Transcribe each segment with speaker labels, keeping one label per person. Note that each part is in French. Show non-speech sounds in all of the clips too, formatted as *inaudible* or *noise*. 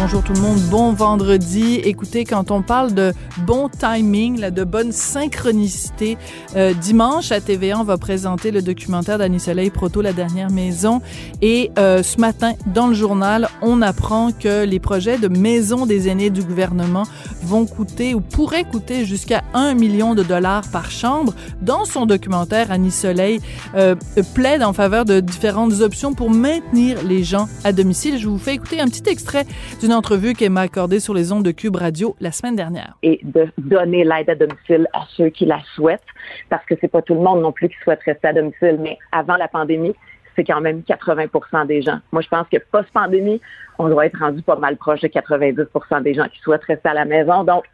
Speaker 1: Bonjour tout le monde, bon vendredi. Écoutez, quand on parle de bon timing, de bonne synchronicité, euh, dimanche à TVA, on va présenter le documentaire d'Annie Soleil Proto, La dernière maison. Et euh, ce matin, dans le journal, on apprend que les projets de maison des aînés du gouvernement vont coûter ou pourraient coûter jusqu'à un million de dollars par chambre. Dans son documentaire, Annie Soleil euh, plaide en faveur de différentes options pour maintenir les gens à domicile. Je vous fais écouter un petit extrait du une entrevue qu'elle m'a accordée sur les ondes de Cube Radio la semaine dernière.
Speaker 2: Et de donner l'aide à domicile à ceux qui la souhaitent, parce que c'est pas tout le monde non plus qui souhaite rester à domicile, mais avant la pandémie, c'est quand même 80% des gens. Moi, je pense que post-pandémie, on doit être rendu pas mal proche de 90% des gens qui souhaitent rester à la maison. Donc,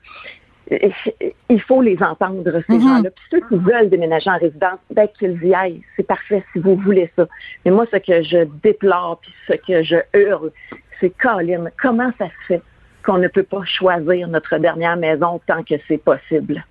Speaker 2: il faut les entendre, ces
Speaker 1: Mhm.
Speaker 2: gens-là. Puis ceux qui veulent déménager en résidence, ben qu'ils y aillent. C'est parfait si vous voulez ça. Mais moi, ce que je déplore, puis ce que je hurle, c'est Colin, comment ça se fait qu'on ne peut pas choisir notre dernière maison tant que c'est possible?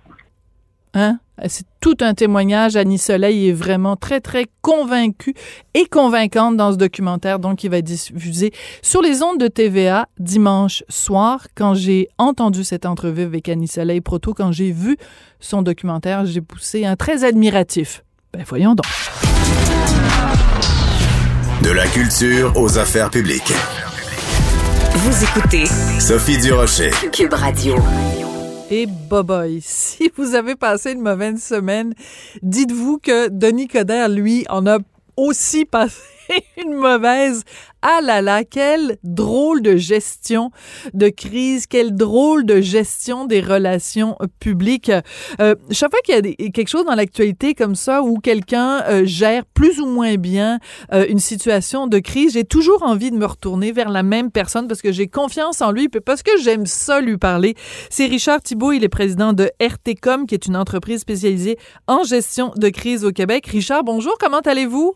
Speaker 1: Hein? C'est tout un témoignage. Annie Soleil est vraiment très, très convaincue et convaincante dans ce documentaire, donc il va être diffusé sur les ondes de TVA dimanche soir. Quand j'ai entendu cette entrevue avec Annie Soleil Proto, quand j'ai vu son documentaire, j'ai poussé un très admiratif. Ben voyons donc.
Speaker 3: De la culture aux affaires publiques.
Speaker 4: Vous écoutez
Speaker 3: Sophie Durocher.
Speaker 4: Cube Radio.
Speaker 1: Et boboy, si vous avez passé une mauvaise semaine, dites-vous que Denis Coderre, lui, en a aussi passé *laughs* une mauvaise. Ah là là, quelle drôle de gestion de crise, quelle drôle de gestion des relations publiques. Euh, chaque fois qu'il y a des- quelque chose dans l'actualité comme ça où quelqu'un euh, gère plus ou moins bien euh, une situation de crise, j'ai toujours envie de me retourner vers la même personne parce que j'ai confiance en lui, parce que j'aime ça lui parler. C'est Richard Thibault, il est président de RTCOM, qui est une entreprise spécialisée en gestion de crise au Québec. Richard, bonjour, comment allez-vous?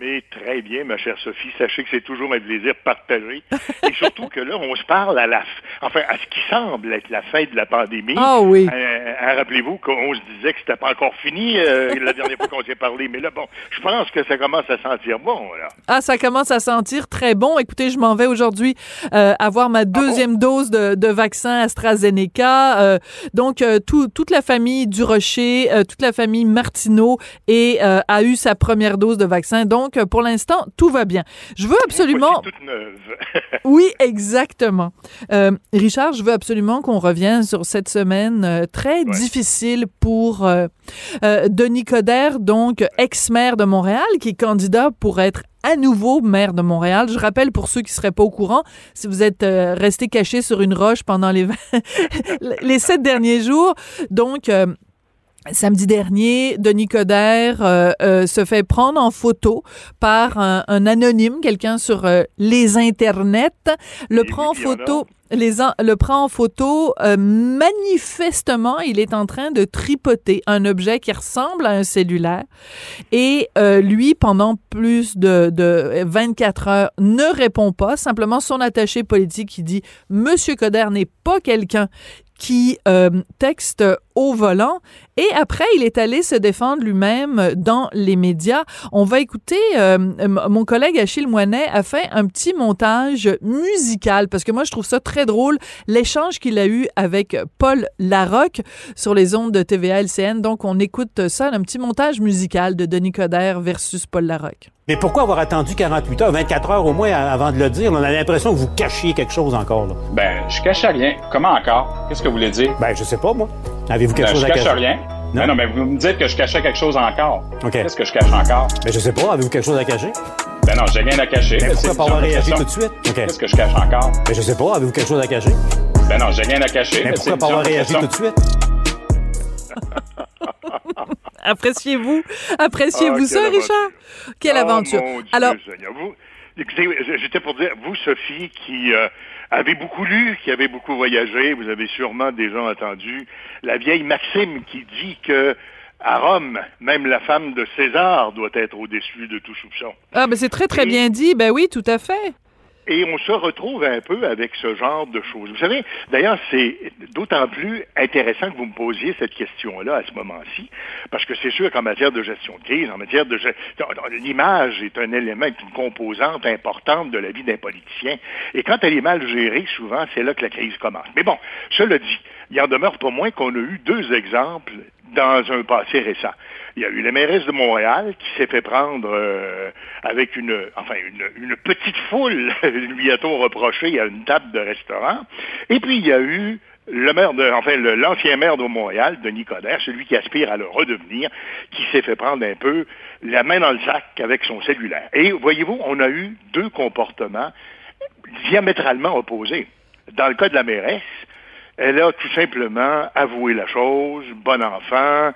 Speaker 5: Mais très bien, ma chère Sophie. Sachez que c'est toujours un plaisir partagé. Et surtout que là, on se parle à la, enfin, à ce qui semble être la fin de la pandémie.
Speaker 1: Ah oui.
Speaker 5: Euh, hein, Rappelez-vous qu'on se disait que c'était pas encore fini euh, la dernière fois qu'on s'est parlé. Mais là, bon, je pense que ça commence à sentir bon, là.
Speaker 1: Ah, ça commence à sentir très bon. Écoutez, je m'en vais aujourd'hui euh, avoir ma deuxième dose de, de vaccin AstraZeneca. Euh, donc, euh, tout- toute la famille du Rocher, euh, toute la famille Martineau et, euh, a eu sa première dose de vaccin. Donc, euh, pour l'instant, tout va bien. Je veux absolument...
Speaker 5: Voici toute neuve. *laughs*
Speaker 1: Oui, exactement. Euh, Richard, je veux absolument qu'on revienne sur cette semaine euh, très difficile pour euh, euh, Denis Coderre, donc ex-maire de Montréal, qui est candidat pour être à nouveau maire de Montréal. Je rappelle pour ceux qui seraient pas au courant, si vous êtes euh, resté caché sur une roche pendant les, *laughs* les sept derniers jours, donc... euh, Samedi dernier, Denis Coderre euh, euh, se fait prendre en photo par un, un anonyme, quelqu'un sur euh, les internets, le prend en photo. Les en- le prend en photo. euh, manifestement, il est en train de tripoter un objet qui ressemble à un cellulaire. Et euh, lui, pendant plus de, de 24 heures, ne répond pas. Simplement, son attaché politique qui dit Monsieur Coderre n'est pas quelqu'un qui euh, texte au volant. Et après, il est allé se défendre lui-même dans les médias. On va écouter, euh, mon collègue Achille Moinet a fait un petit montage musical, parce que moi, je trouve ça très drôle, l'échange qu'il a eu avec Paul Larocque sur les ondes de TVA LCN. Donc, on écoute ça, un petit montage musical de Denis Coderre versus Paul Larocque.
Speaker 6: Mais pourquoi avoir attendu 48 heures, 24 heures au moins avant de le dire? On a l'impression que vous cachiez quelque chose encore. Là.
Speaker 7: Ben, je cache rien. Comment encore? Qu'est-ce que vous voulez dire?
Speaker 6: Ben, je sais pas, moi. Avez-vous quelque
Speaker 7: Ben,
Speaker 6: chose
Speaker 7: je
Speaker 6: à
Speaker 7: cache
Speaker 6: cacher?
Speaker 7: rien.
Speaker 6: Non?
Speaker 7: Non, non, mais vous me dites que je cachais quelque chose encore.
Speaker 6: OK.
Speaker 7: Qu'est-ce que je cache encore?
Speaker 6: Mais je sais pas, avez-vous quelque chose à cacher?
Speaker 7: Ben non, j'ai rien à cacher.
Speaker 6: Mais pourquoi pas avoir réagi tout de suite? OK.
Speaker 7: Qu'est-ce que je cache encore?
Speaker 6: Mais je sais pas, avez-vous quelque chose à cacher?
Speaker 7: Ben non, j'ai rien à cacher. C'est
Speaker 6: pourquoi pas avoir réagi tout de suite? *laughs*
Speaker 1: Appréciez-vous, appréciez-vous
Speaker 5: Ah,
Speaker 1: ça, Richard? Quelle
Speaker 5: Oh,
Speaker 1: aventure.
Speaker 5: mon Dieu,
Speaker 1: Alors,
Speaker 5: Seigneur. Vous, écoutez, j'étais pour dire, vous, Sophie, qui euh, avez beaucoup lu, qui avez beaucoup voyagé, vous avez sûrement déjà entendu la vieille Maxime qui dit que à Rome, même la femme de César doit être au-dessus de tout soupçon.
Speaker 1: ah, ben c'est très, très
Speaker 5: Et-
Speaker 1: bien dit. Ben oui, tout à fait.
Speaker 5: Et on se retrouve un peu avec ce genre de choses. Vous savez, d'ailleurs, c'est d'autant plus intéressant que vous me posiez cette question-là à ce moment-ci, parce que c'est sûr qu'en matière de gestion de crise, en matière de ge- l'image est un élément, une composante importante de la vie d'un politicien. Et quand elle est mal gérée, souvent, c'est là que la crise commence. Mais bon, cela dit, il en demeure pas moins qu'on a eu deux exemples dans un passé récent. Il y a eu la mairesse de Montréal qui s'est fait prendre euh, avec une, enfin une, petite foule, *laughs* lui a-t-on reproché à une table de restaurant. Et puis il y a eu le maire de, enfin l'ancien maire de Montréal, Denis Coderre, celui qui aspire à le redevenir, qui s'est fait prendre un peu la main dans le sac avec son cellulaire. Et voyez-vous, on a eu deux comportements diamétralement opposés. Dans le cas de la mairesse, elle a tout simplement avoué la chose, bon enfant,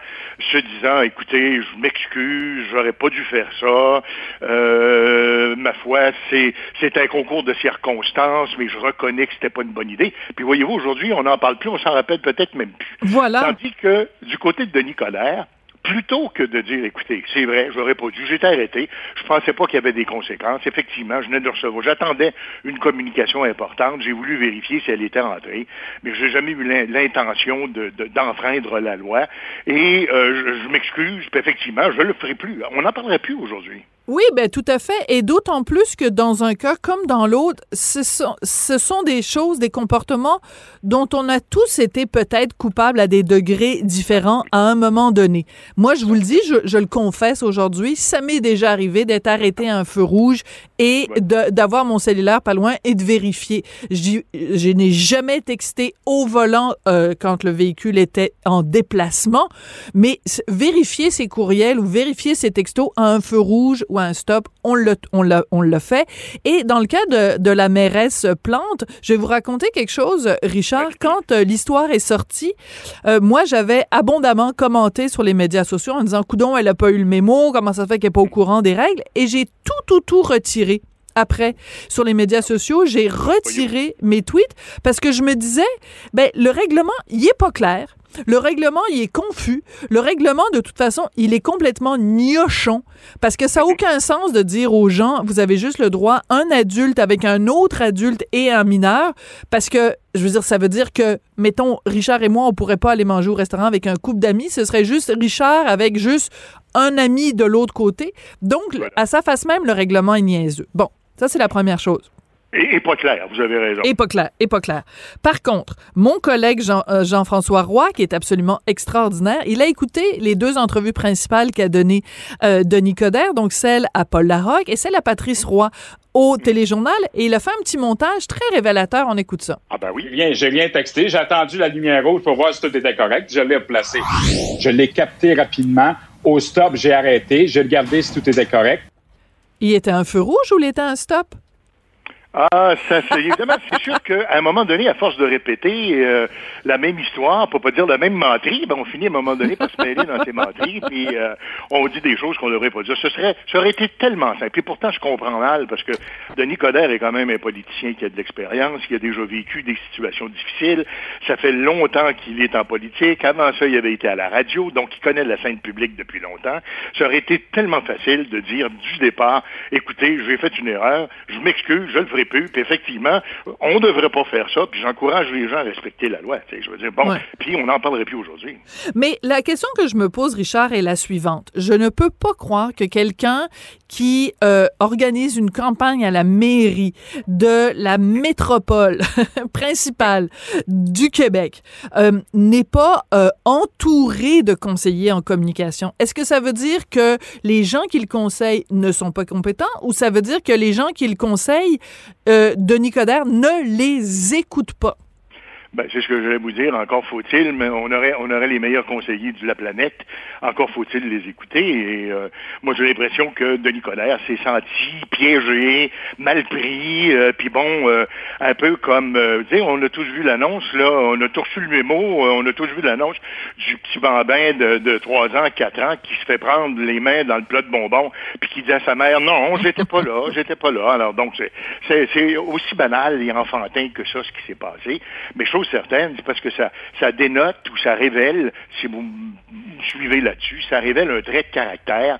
Speaker 5: se disant, écoutez, je m'excuse, j'aurais pas dû faire ça, euh, ma foi, c'est, c'est un concours de circonstances, mais je reconnais que c'était pas une bonne idée. Puis voyez-vous, aujourd'hui, on n'en parle plus, on s'en rappelle peut-être même plus.
Speaker 1: Voilà.
Speaker 5: Tandis que du côté de Denis Coderre, plutôt que de dire, écoutez, c'est vrai, j'aurais pas dû, j'étais arrêté, je pensais pas qu'il y avait des conséquences. Effectivement, je venais de recevoir, j'attendais une communication importante, j'ai voulu vérifier si elle était rentrée, mais j'ai jamais eu l'in- l'intention de- de- d'enfreindre la loi. Et euh, je, je m'excuse, puis effectivement, je le ferai plus. On n'en parlerait plus aujourd'hui.
Speaker 1: Oui, ben tout à fait. Et d'autant plus que dans un cas comme dans l'autre, ce sont, ce sont des choses, des comportements dont on a tous été peut-être coupables à des degrés différents à un moment donné. Moi, je vous le dis, je, je le confesse aujourd'hui, ça m'est déjà arrivé d'être arrêté à un feu rouge et d'avoir mon cellulaire pas loin et de vérifier. Je, n'ai jamais texté au volant euh, quand le véhicule était en déplacement, mais vérifier ses courriels ou vérifier ses textos à un feu rouge ou à un stop, on le, on l'a, on l'a fait. Et dans le cas de, de la mairesse Plante, je vais vous raconter quelque chose, Richard. Quand euh, l'histoire est sortie, euh, moi, j'avais abondamment commenté sur les médias sociaux en disant, coudon, elle a pas eu le mémo, comment ça fait qu'elle est pas au courant des règles? Et j'ai tout, tout, tout retiré après sur les médias sociaux, j'ai retiré mes tweets parce que je me disais ben le règlement, il est pas clair. Le règlement, il est confus. Le règlement, de toute façon, il est complètement gnochon parce que ça n'a aucun sens de dire aux gens, vous avez juste le droit, un adulte avec un autre adulte et un mineur, parce que, je veux dire, ça veut dire que, mettons, Richard et moi, on pourrait pas aller manger au restaurant avec un couple d'amis, ce serait juste Richard avec juste un ami de l'autre côté. Donc, à sa face même, le règlement est niaiseux. Bon, ça, c'est la première chose.
Speaker 5: Et, et pas clair, vous avez raison.
Speaker 1: Et pas clair, et pas clair. Par contre, mon collègue Jean, euh, Jean-François Roy, qui est absolument extraordinaire, il a écouté les deux entrevues principales qu'a données euh, Denis Coderre, donc celle à Paul Larocque et celle à Patrice Roy au téléjournal, et il a fait un petit montage très révélateur. On écoute ça.
Speaker 5: Ah ben oui.
Speaker 7: J'ai rien, j'ai rien texté. J'ai attendu la lumière rouge pour voir si tout était correct. Je l'ai replacé. Je l'ai capté rapidement. Au stop, j'ai arrêté. J'ai regardé si tout était correct.
Speaker 1: Il était un feu rouge ou il était un stop?
Speaker 5: Ah, ça, c'est évidemment, c'est sûr qu'à un moment donné, à force de répéter euh, la même histoire, pour pas dire la même menterie, ben on finit à un moment donné par se mêler dans ces menteries, *laughs* puis euh, on dit des choses qu'on devrait pas dire. Ce serait, ça aurait été tellement simple. Et pourtant, je comprends mal, parce que Denis Coderre est quand même un politicien qui a de l'expérience, qui a déjà vécu des situations difficiles. Ça fait longtemps qu'il est en politique. Avant ça, il avait été à la radio, donc il connaît la scène publique depuis longtemps. Ça aurait été tellement facile de dire du départ, écoutez, j'ai fait une erreur, je m'excuse, je le ferai plus, puis effectivement, on ne devrait pas faire ça, puis j'encourage les gens à respecter la loi. Je veux dire, bon,
Speaker 1: Ouais.
Speaker 5: puis on n'en parlerait plus aujourd'hui.
Speaker 1: Mais la question que je me pose, Richard, est la suivante. Je ne peux pas croire que quelqu'un qui euh, organise une campagne à la mairie de la métropole *laughs* principale du Québec euh, n'est pas euh, entouré de conseillers en communication. Est-ce que ça veut dire que les gens qu'il conseille ne sont pas compétents ou ça veut dire que les gens qu'il conseille, euh, Denis Coderre, ne les écoute pas?
Speaker 5: Ben, c'est ce que je vais vous dire. Encore faut-il, mais on aurait, on aurait les meilleurs conseillers de la planète. Encore faut-il les écouter. Et euh, moi, j'ai l'impression que Denis Coderre s'est senti piégé, mal pris. Euh, Puis bon, euh, un peu comme, euh, tu sais, on a tous vu l'annonce là. On a tous reçu le mémo. on a tous vu l'annonce du petit bambin de, de 3 ans, 4 ans qui se fait prendre les mains dans le plat de bonbons, puis qui dit à sa mère, non, j'étais pas là, *laughs* j'étais pas là. Alors donc, c'est aussi banal et enfantin que ça, ce qui s'est passé. Mais chose certaine, c'est parce que ça, ça dénote ou ça révèle, si vous me suivez là-dessus, ça révèle un trait de caractère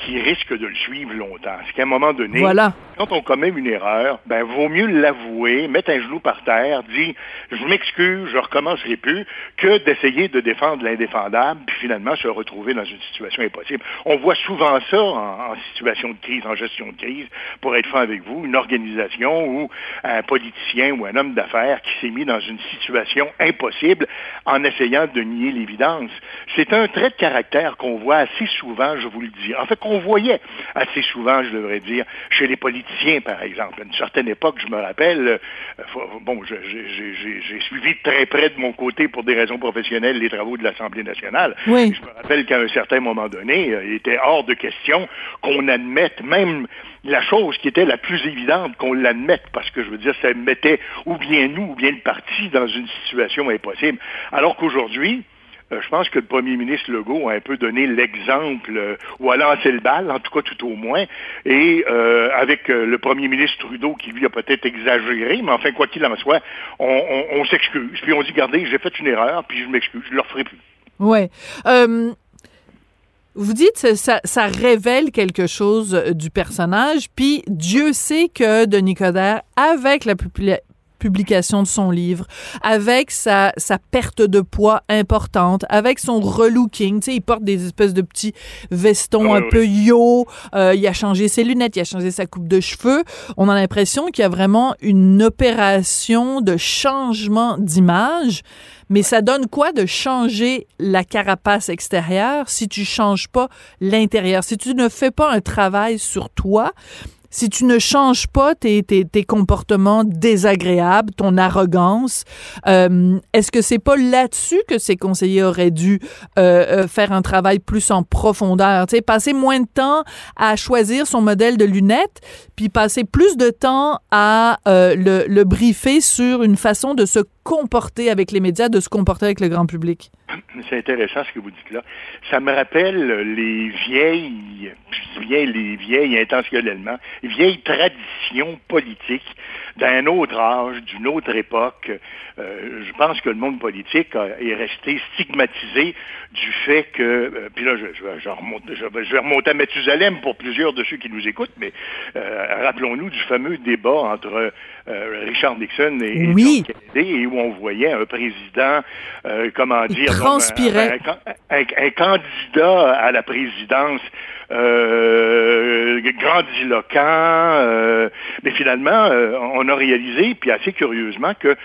Speaker 5: qui risque de le suivre longtemps. C'est qu'à un moment donné,
Speaker 1: voilà.
Speaker 5: quand on commet une erreur, ben vaut mieux l'avouer, mettre un genou par terre, dire je m'excuse, je recommencerai plus, que d'essayer de défendre l'indéfendable, puis finalement se retrouver dans une situation impossible. On voit souvent ça en, en, situation de crise, en gestion de crise, pour être franc avec vous, une organisation ou un politicien ou un homme d'affaires qui s'est mis dans une situation impossible en essayant de nier l'évidence. C'est un trait de caractère qu'on voit assez souvent, je vous le dis. En fait, qu'on voyait assez souvent, je devrais dire, chez les politiciens, par exemple. À une certaine époque, je me rappelle, euh, bon, j'ai suivi de très près de mon côté, pour des raisons professionnelles, les travaux de l'Assemblée nationale.
Speaker 1: Oui.
Speaker 5: Je me rappelle qu'à un certain moment donné, euh, il était hors de question qu'on admette même la chose qui était la plus évidente qu'on l'admette, parce que je veux dire, ça mettait ou bien nous ou bien le parti dans une situation impossible. Alors qu'aujourd'hui, je pense que le premier ministre Legault a un peu donné l'exemple, euh, ou a lancé le bal, en tout cas tout au moins, et euh, avec euh, le premier ministre Trudeau qui lui a peut-être exagéré, mais enfin, quoi qu'il en soit, on, s'excuse, puis on dit, regardez, j'ai fait une erreur, puis je m'excuse, je ne le referai plus.
Speaker 1: Euh, vous dites ça, révèle quelque chose du personnage, puis Dieu sait que Denis Coderre, avec la publication de son livre, avec sa, sa perte de poids importante, avec son relooking. Tu sais, il porte des espèces de petits vestons
Speaker 5: Ah
Speaker 1: un
Speaker 5: oui,
Speaker 1: peu yo. Euh, il a changé ses lunettes, il a changé sa coupe de cheveux. On a l'impression qu'il y a vraiment une opération de changement d'image. Mais ça donne quoi de changer la carapace extérieure si tu changes pas l'intérieur? Si tu ne fais pas un travail sur toi, si tu ne changes pas tes, tes, tes comportements désagréables, ton arrogance, euh, est-ce que c'est pas là-dessus que ces conseillers auraient dû euh, euh, faire un travail plus en profondeur? Tu sais, passer moins de temps à choisir son modèle de lunettes, puis passer plus de temps à euh, le, le briefer sur une façon de se comporter avec les médias, de se comporter avec le grand public. *clears throat*
Speaker 5: C'est intéressant ce que vous dites là. Ça me rappelle les vieilles, je dis bien les vieilles intentionnellement, les vieilles traditions politiques d'un autre âge, d'une autre époque. Euh, je pense que le monde politique a, est resté stigmatisé du fait que, euh, puis là, je, je, je, remonte, je, je, vais remonter à Mathusalem pour plusieurs de ceux qui nous écoutent, mais euh, rappelons-nous du fameux débat entre euh, Richard Nixon et,
Speaker 1: oui.
Speaker 5: John Kennedy, et où on voyait un président, euh, comment
Speaker 1: Il
Speaker 5: dire,
Speaker 1: transpirait.
Speaker 5: donc, un, un, un, candidat à la présidence euh, grandiloquent, euh, mais finalement, euh, on a réalisé, puis assez curieusement, que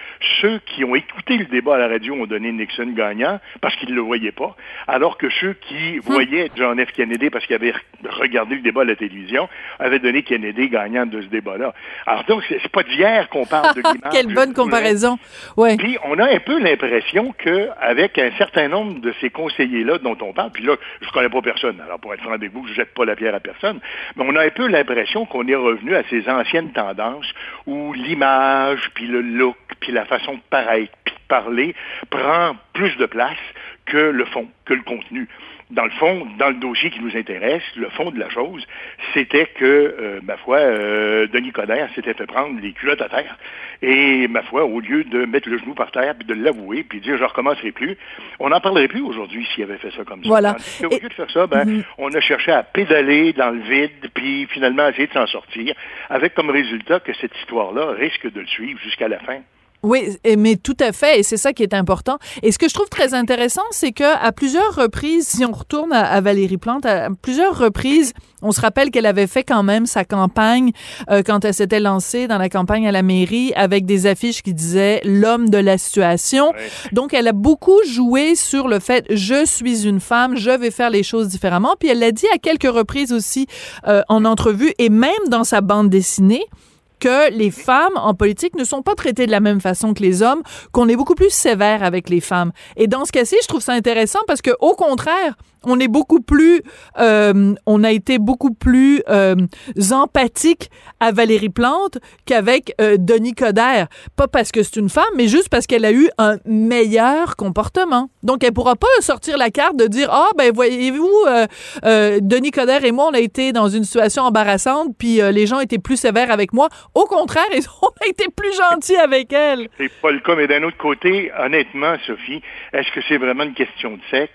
Speaker 5: ceux qui ont écouté le débat à la radio ont donné Nixon gagnant parce qu'ils ne le voyaient pas, alors que ceux qui voyaient John F. Kennedy parce qu'ils avaient regardé le débat à la télévision avaient donné Kennedy gagnant de ce débat-là. Alors donc, c'est pas d'hier qu'on parle de *laughs* l'image.
Speaker 1: Quelle bonne comparaison. Ouais.
Speaker 5: Puis on a un peu l'impression que avec un certain nombre de ces conseillers-là dont on parle, puis là, je connais pas personne, alors pour être franc avec vous, jette pas la pierre à personne, mais on a un peu l'impression qu'on est revenu à ces anciennes tendances où l'image, puis le look, puis la façon de paraître, puis de parler prend plus de place que le fond, que le contenu dans le fond, dans le dossier qui nous intéresse, le fond de la chose, c'était que, euh, ma foi, euh, Denis Coderre s'était fait prendre les culottes à terre. Et, ma foi, au lieu de mettre le genou par terre, puis de l'avouer, puis dire « je recommencerai plus », on n'en parlerait plus aujourd'hui s'il avait fait ça comme ça.
Speaker 1: Voilà.
Speaker 5: au lieu de faire ça, ben, -hmm. on a cherché à pédaler dans le vide, puis finalement essayer de s'en sortir, avec comme résultat que cette histoire-là risque de le suivre jusqu'à la fin.
Speaker 1: Oui, mais tout à fait, et c'est ça qui est important. Et ce que je trouve très intéressant, c'est que à plusieurs reprises, si on retourne à, à, Valérie Plante, à plusieurs reprises, on se rappelle qu'elle avait fait quand même sa campagne euh, quand elle s'était lancée dans la campagne à la mairie avec des affiches qui disaient l'homme de la situation. Donc, elle a beaucoup joué sur le fait je suis une femme, je vais faire les choses différemment. Puis elle l'a dit à quelques reprises aussi euh, en entrevue et même dans sa bande dessinée que les femmes en politique ne sont pas traitées de la même façon que les hommes, qu'on est beaucoup plus sévère avec les femmes. Et dans ce cas-ci, je trouve ça intéressant parce que au contraire, on est beaucoup plus, euh, on a été beaucoup plus euh, empathique à Valérie Plante qu'avec euh, Denis Coderre. Pas parce que c'est une femme, mais juste parce qu'elle a eu un meilleur comportement. Donc, elle pourra pas sortir la carte de dire, ah, ben, voyez-vous, euh, euh, Denis Coderre et moi, on a été dans une situation embarrassante, puis euh, les gens étaient plus sévères avec moi. Au contraire, ils ont *laughs* été plus gentils avec elle.
Speaker 5: C'est pas le cas, mais d'un autre côté, honnêtement, Sophie, est-ce que c'est vraiment une question de sexe?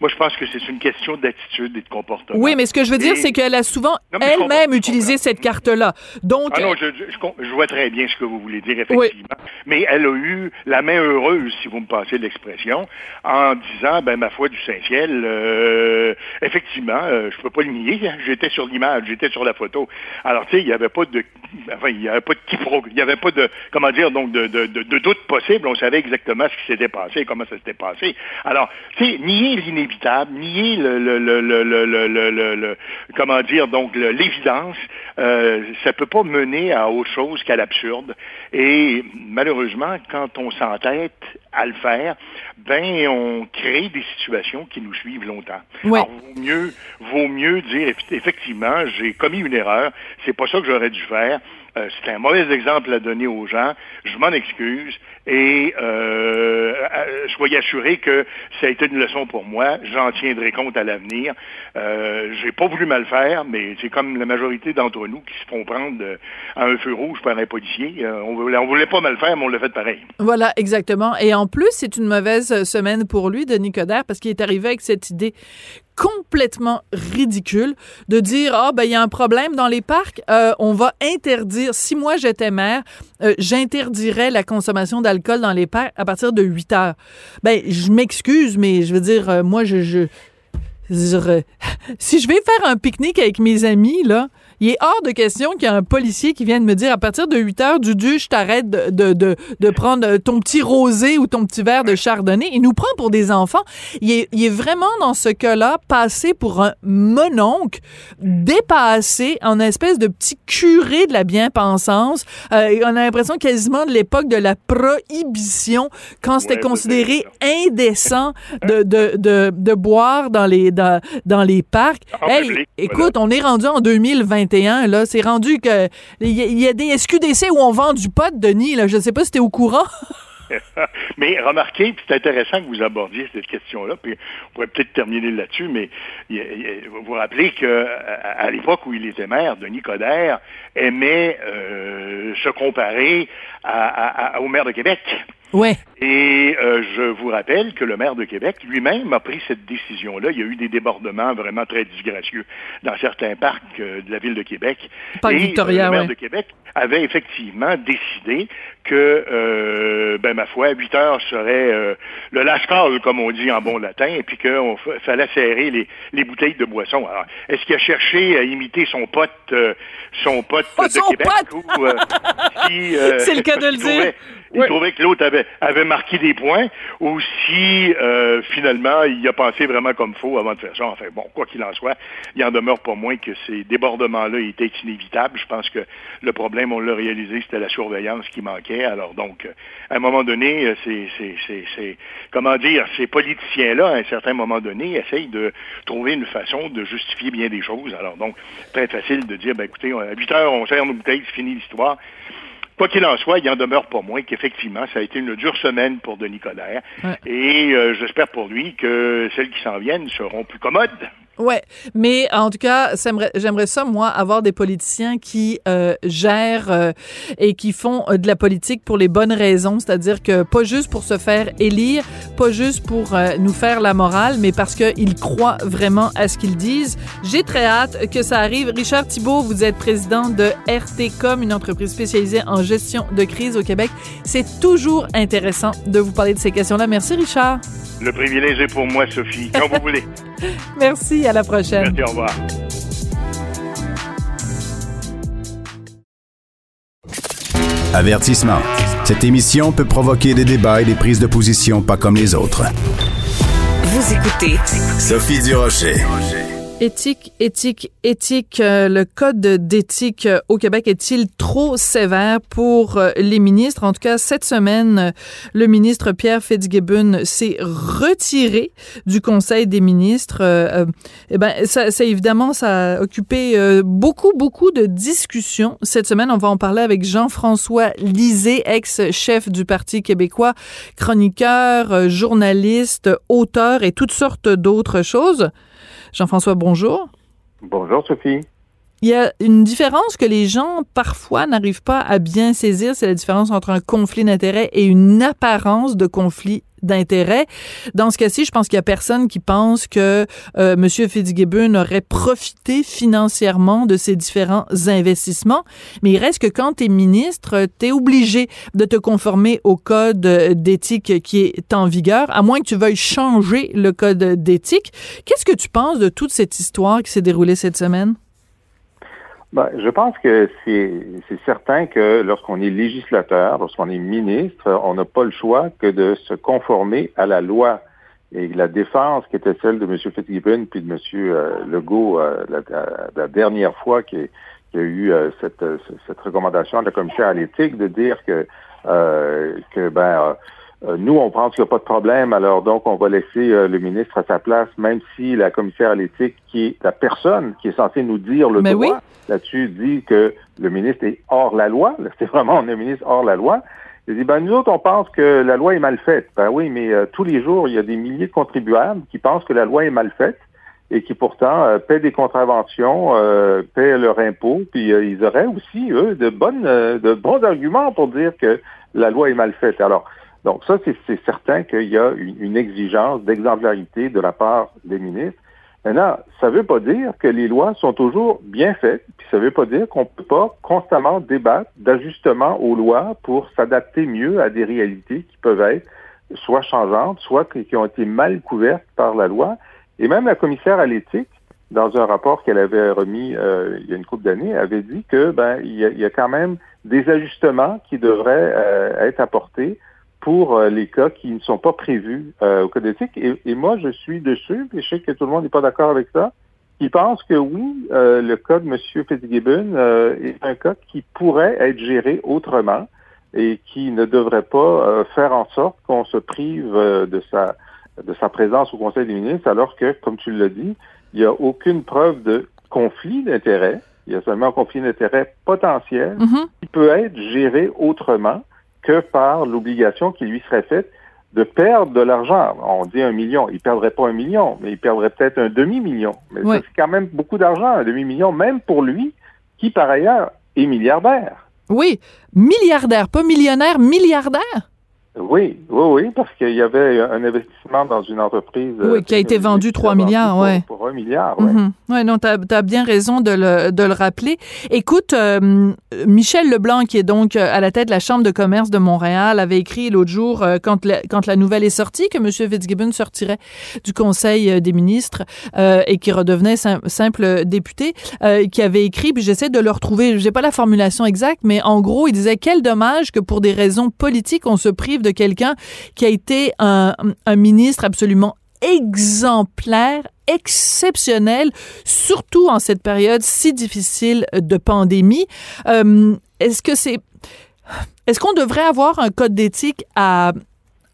Speaker 5: Moi, je pense que c'est une question d'attitude et de comportement.
Speaker 1: Oui, mais ce que je veux dire,
Speaker 5: Et-
Speaker 1: c'est qu'elle a souvent elle-même utilisé cette carte-là. Donc,
Speaker 5: Ah non, je, je, je com- je vois très bien ce que vous voulez dire, effectivement. Mais elle a eu la main heureuse, si vous me passez l'expression, en disant, ben, ma foi du Saint-Ciel, euh, effectivement, euh, je peux pas le nier, hein, j'étais sur l'image, j'étais sur la photo. Alors, tu sais, il n'y avait pas de, *laughs* enfin, il y avait pas de quiproquo, il n'y avait pas de, comment dire, donc, de, de, de, doute possible. On savait exactement ce qui s'était passé comment ça s'était passé. Alors, tu sais, nier l'inévitable, nier le, le, le, le, comment dire, donc, l'évidence, euh, ça peut pas mener à autre chose qu'à l'absurde. Et malheureusement, quand on s'entête à le faire, ben on crée des situations qui nous suivent longtemps.
Speaker 1: Ouais.
Speaker 5: Alors, vaut mieux, vaut mieux dire eff- effectivement, j'ai commis une erreur, c'est pas ça que j'aurais dû faire. Euh, c'est un mauvais exemple à donner aux gens. Je m'en excuse et euh, euh, soyez assurés que ça a été une leçon pour moi. J'en tiendrai compte à l'avenir. Euh, j'ai pas voulu mal faire, mais c'est comme la majorité d'entre nous qui se font prendre euh, à un feu rouge par un policier. On, voulait, on voulait pas mal faire, mais on l'a fait pareil.
Speaker 1: Voilà, exactement. Et en plus, c'est une mauvaise semaine pour lui, Denis Coderre, parce qu'il est arrivé avec cette idée complètement ridicule de dire ah ben il y a un problème dans les parcs euh, on va interdire si moi j'étais maire euh, j'interdirais la consommation d'alcool dans les parcs à partir de 8 heures. Ben je m'excuse mais je veux dire euh, moi je, je je euh, *laughs* si je vais faire un pique-nique avec mes amis, là, il est hors de question qu'il y ait un policier qui vienne me dire à partir de 8 heures, Dudu, je t'arrête de, de, de, de prendre ton petit rosé ou ton petit verre de chardonnay. Il nous prend pour des enfants. Il est, il est vraiment, dans ce cas-là, passé pour un mononcle, dépassé en espèce de petit curé de la bien-pensance. Euh, on a l'impression quasiment de l'époque de la prohibition, quand c'était
Speaker 5: Ouais,
Speaker 1: considéré indécent de, de, de, de boire dans les, dans, dans les parcs.
Speaker 5: En
Speaker 1: Hey,
Speaker 5: public,
Speaker 1: écoute, on est rendu en 2021, C'est rendu que. Il y, a- des SQDC où on vend du pot, Denis, là. Je sais pas si t'es au courant. *laughs* *laughs*
Speaker 5: mais remarquez, c'est intéressant que vous abordiez cette question-là, puis on pourrait peut-être terminer là-dessus, mais vous vous rappelez que à, à l'époque où il était maire, Denis Coderre aimait euh, se comparer au maire de Québec.
Speaker 1: Ouais.
Speaker 5: Et euh, je vous rappelle que le maire de Québec lui-même a pris cette décision-là. Il y a eu des débordements vraiment très disgracieux dans certains parcs euh, de la ville de Québec.
Speaker 1: Parc
Speaker 5: Et
Speaker 1: Victoria,
Speaker 5: euh, le maire
Speaker 1: ouais.
Speaker 5: de Québec avait effectivement décidé que, euh, ben ma foi, 8 heures serait euh, le last call, comme on dit en bon latin, et puis qu'il fallait serrer les, les bouteilles de boisson. Alors, est-ce qu'il a cherché à imiter son pote, euh, son pote
Speaker 1: Oh,
Speaker 5: de
Speaker 1: son
Speaker 5: Québec,
Speaker 1: pote!
Speaker 5: ou euh, euh, *laughs*
Speaker 1: C'est le cas de le dire.
Speaker 5: Il trouvait que l'autre avait, avait marqué des points, ou si euh, finalement il a pensé vraiment comme faux avant de faire ça. Enfin bon, quoi qu'il en soit, il en demeure pas moins que ces débordements-là étaient inévitables. Je pense que le problème, on l'a réalisé, c'était la surveillance qui manquait. Alors donc, euh, à un moment donné, euh, c'est, comment dire, ces politiciens-là, à un certain moment donné, essayent de trouver une façon de justifier bien des choses. Alors donc, très facile de dire, ben écoutez, à 8 heures, on serre nos bouteilles, c'est fini l'histoire. Quoi qu'il en soit, il en demeure pas moins qu'effectivement, ça a été une dure semaine pour Denis Coderre.
Speaker 1: Ouais.
Speaker 5: Et euh, j'espère pour lui que celles qui s'en viennent seront plus commodes.
Speaker 1: Ouais, mais en tout cas, j'aimerais, ça, moi, avoir des politiciens qui euh, gèrent euh, et qui font euh, de la politique pour les bonnes raisons, c'est-à-dire que pas juste pour se faire élire, pas juste pour euh, nous faire la morale, mais parce qu'ils croient vraiment à ce qu'ils disent. J'ai très hâte que ça arrive. Richard Thibault, vous êtes président de RTCOM, une entreprise spécialisée en gestion de crise au Québec. C'est toujours intéressant de vous parler de ces questions-là. Merci, Richard.
Speaker 5: Le privilège est pour moi, Sophie, quand vous voulez. *laughs* *laughs*
Speaker 1: Merci, à la prochaine.
Speaker 5: Merci, au revoir.
Speaker 3: Avertissement. Cette émission peut provoquer des débats et des prises de position pas comme les autres.
Speaker 8: Vous écoutez
Speaker 3: Sophie Durocher.
Speaker 1: Éthique, éthique, éthique. Euh, le code d'éthique euh, au Québec est-il trop sévère pour euh, les ministres? En tout cas, cette semaine, le ministre Pierre Fitzgibbon s'est retiré du Conseil des ministres. Eh ben, ça, ça, évidemment, ça a occupé beaucoup, beaucoup de discussions cette semaine. On va en parler avec Jean-François Lisée, ex-chef du Parti québécois, chroniqueur, journaliste, auteur et toutes sortes d'autres choses. Jean-François, bonjour.
Speaker 8: Bonjour, Sophie.
Speaker 1: Il y a une différence que les gens parfois n'arrivent pas à bien saisir, c'est la différence entre un conflit d'intérêt et une apparence de conflit d'intérêt. Dans ce cas-ci, je pense qu'il y a personne qui pense que euh, M. Fitzgibbon aurait profité financièrement de ces différents investissements. Mais il reste que quand tu es ministre, tu es obligé de te conformer au code d'éthique qui est en vigueur, à moins que tu veuilles changer le code d'éthique. Qu'est-ce que tu penses de toute cette histoire qui s'est déroulée cette semaine?
Speaker 8: Ben, je pense que c'est certain que lorsqu'on est législateur, lorsqu'on est ministre, on n'a pas le choix que de se conformer à la loi. Et la défense qui était celle de M. Fitzgibbon puis de M. Euh, Legault euh, la, dernière fois qu'il y, a eu euh, cette, cette recommandation de la commissaire à l'éthique de dire que, que ben euh, nous, on pense qu'il n'y a pas de problème, alors donc on va laisser euh, le ministre à sa place, même si la commissaire à l'éthique, qui est la personne qui est censée nous dire le droit, là-dessus dit que le ministre est hors la loi. *laughs* C'est vraiment un ministre hors la loi. Il dit, ben nous autres, on pense que la loi est mal faite. Ben oui, mais euh, tous les jours, il y a des milliers de contribuables qui pensent que la loi est mal faite et qui pourtant paient des contraventions, paient leur impôt, puis ils auraient aussi, eux, de bonnes, de bons arguments pour dire que la loi est mal faite. Alors, donc ça, c'est certain qu'il y a une, exigence d'exemplarité de la part des ministres. Maintenant, ça ne veut pas dire que les lois sont toujours bien faites, puis ça ne veut pas dire qu'on ne peut pas constamment débattre d'ajustements aux lois pour s'adapter mieux à des réalités qui peuvent être soit changeantes, soit qui ont été mal couvertes par la loi. Et même la commissaire à l'éthique, dans un rapport qu'elle avait remis euh, il y a une couple d'années, avait dit que ben il y, a, quand même des ajustements qui devraient euh, être apportés pour euh, les cas qui ne sont pas prévus euh, au Code éthique. Et, moi, je suis dessus, et je sais que tout le monde n'est pas d'accord avec ça, qui pense que oui, euh, le cas de M. Fitzgibbon est un cas qui pourrait être géré autrement et qui ne devrait pas faire en sorte qu'on se prive de sa de sa présence au Conseil des ministres, alors que, comme tu l'as dit, il n'y a aucune preuve de conflit d'intérêt. Il y a seulement un conflit d'intérêt potentiel mm-hmm. qui peut être géré autrement que par l'obligation qui lui serait faite de perdre de l'argent. On dit un million. Il perdrait pas un million, mais il perdrait peut-être un demi-million. Mais c'est quand même beaucoup d'argent, un demi-million, même pour lui, qui par ailleurs est milliardaire.
Speaker 1: Oui, milliardaire, pas millionnaire, milliardaire.
Speaker 8: Oui, oui, oui, parce qu'il y avait un investissement dans une entreprise.
Speaker 1: Oui, euh, qui a été vendu 3 milliards,
Speaker 8: oui.
Speaker 1: Ouais.
Speaker 8: Pour, un milliard, oui.
Speaker 1: Mm Ouais, non, tu as, bien raison de le, de le rappeler. Écoute, euh, Michel Leblanc, qui est donc euh, à la tête de la Chambre de commerce de Montréal, avait écrit l'autre jour, quand, la, quand la nouvelle est sortie, que M. Fitzgibbon sortirait du Conseil des ministres et qui redevenait simple député, qui avait écrit, puis j'essaie de le retrouver, j'ai pas la formulation exacte, mais en gros, il disait, quel dommage que pour des raisons politiques, on se prive de quelqu'un qui a été un, ministre absolument exemplaire, exceptionnel, surtout en cette période si difficile de pandémie. Euh, est-ce que c'est est-ce qu'on devrait avoir un code d'éthique à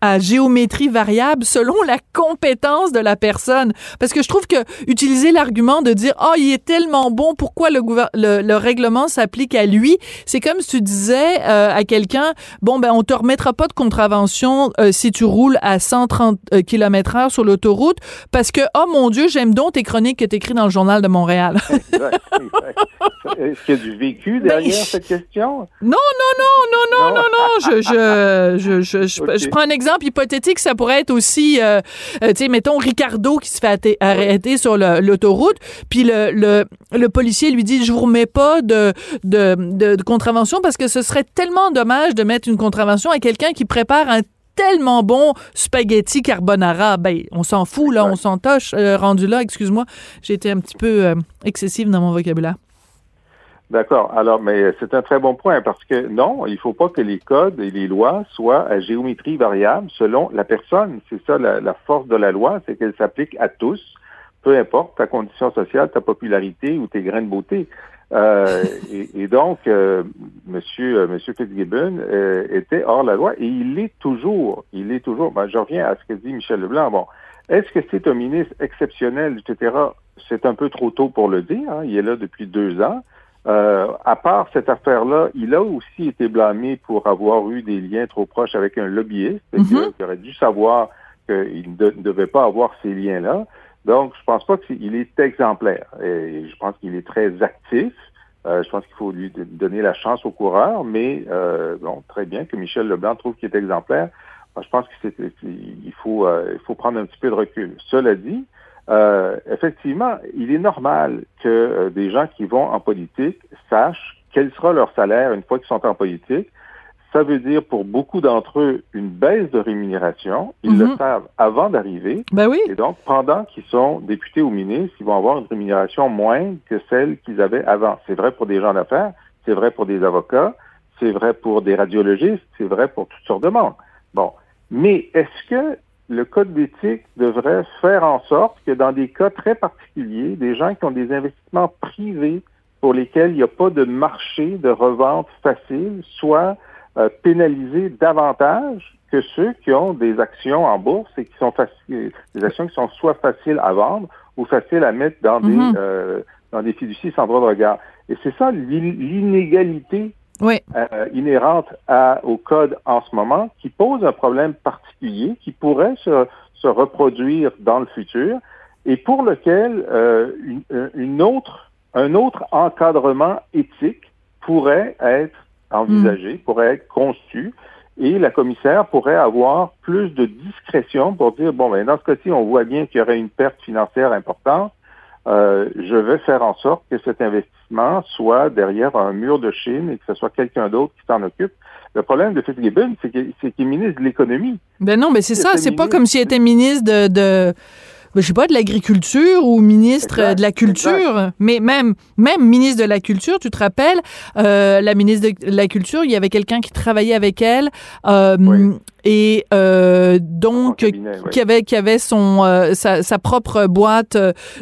Speaker 1: à géométrie variable selon la compétence de la personne. Parce que je trouve que utiliser l'argument de dire oh il est tellement bon, pourquoi le, le, règlement s'applique à lui, c'est comme si tu disais euh, à quelqu'un bon ben on te remettra pas de contravention euh, si tu roules à 130 euh, km/h sur l'autoroute parce que oh mon Dieu j'aime donc tes chroniques que t'écris dans le journal de Montréal. *laughs*
Speaker 8: Est-ce qu'il y a du vécu ben, derrière cette question?
Speaker 1: Non non non non non non. non, je je je, je, je *laughs* prends un exemple exemple hypothétique, ça pourrait être aussi, euh, euh, tu sais, mettons Ricardo qui se fait arrêter sur l'autoroute, puis le, le, le, policier lui dit, je vous remets pas de, de, de, contravention parce que ce serait tellement dommage de mettre une contravention à quelqu'un qui prépare un tellement bon spaghetti carbonara. Ben, on s'en fout, là, on s'en toche. Euh, rendu là, excuse-moi, j'ai été un petit peu excessive dans mon vocabulaire.
Speaker 8: D'accord. Alors, mais c'est un très bon point parce que non, il ne faut pas que les codes et les lois soient à géométrie variable selon la personne. C'est ça la, force de la loi, c'est qu'elle s'applique à tous, peu importe ta condition sociale, ta popularité ou tes grains de beauté. Euh, et, donc, euh, Monsieur, euh, Monsieur Fitzgibbon euh, était hors la loi et il l'est toujours. Il est toujours. Ben, je reviens à ce que dit Michel Leblanc. Bon, est-ce que c'est un ministre exceptionnel, etc. C'est un peu trop tôt pour le dire. Hein. Il est là depuis deux ans. Euh, à part cette affaire-là, il a aussi été blâmé pour avoir eu des liens trop proches avec un lobbyiste. Mm aurait dû savoir qu'il ne devait pas avoir ces liens-là. Donc, je pense pas qu'il est exemplaire. Et je pense qu'il est très actif. Euh, je pense qu'il faut lui donner la chance au coureur, mais euh, bon, très bien que Michel Leblanc trouve qu'il est exemplaire. je pense qu'il faut, euh, il faut prendre un petit peu de recul. Cela dit, euh, effectivement, il est normal que euh, des gens qui vont en politique sachent quel sera leur salaire une fois qu'ils sont en politique. Ça veut dire pour beaucoup d'entre eux une baisse de rémunération. Ils le mhm. savent avant d'arriver.
Speaker 1: Ben oui.
Speaker 8: Et donc, pendant qu'ils sont députés ou ministres, ils vont avoir une rémunération moindre que celle qu'ils avaient avant. C'est vrai pour des gens d'affaires, c'est vrai pour des avocats, c'est vrai pour des radiologistes, c'est vrai pour toutes sortes de monde. Bon. Mais est-ce que le code d'éthique devrait faire en sorte que dans des cas très particuliers, des gens qui ont des investissements privés pour lesquels il n'y a pas de marché de revente facile soient euh, pénalisés davantage que ceux qui ont des actions en bourse et qui sont faciles, des actions qui sont soit faciles à vendre ou faciles à mettre dans des mm-hmm. euh, dans des fiducies sans droit de regard. Et c'est ça l'inégalité
Speaker 1: oui.
Speaker 8: euh, inhérente à, au code en ce moment qui pose un problème particulier qui pourrait se, se reproduire dans le futur et pour lequel euh, une, euh, une, autre, un autre encadrement éthique pourrait être envisagé, mm. pourrait être conçu et la commissaire pourrait avoir plus de discrétion pour dire, bon, ben, dans ce cas-ci, on voit bien qu'il y aurait une perte financière importante. Euh, je vais faire en sorte que cet investissement soit derrière un mur de Chine et que ce soit quelqu'un d'autre qui s'en occupe. Le problème de Fitzgibbon, c'est qu'il est ministre de l'économie.
Speaker 1: Ben non, mais c'est ça. C'est pas comme s'il était ministre de, de je sais pas, de l'agriculture ou ministre de la culture, mais même même ministre de la culture, tu te rappelles, euh, la ministre de la culture, il y avait quelqu'un qui travaillait avec elle euh, et euh, donc qui avait qui avait son euh, sa, sa, propre boîte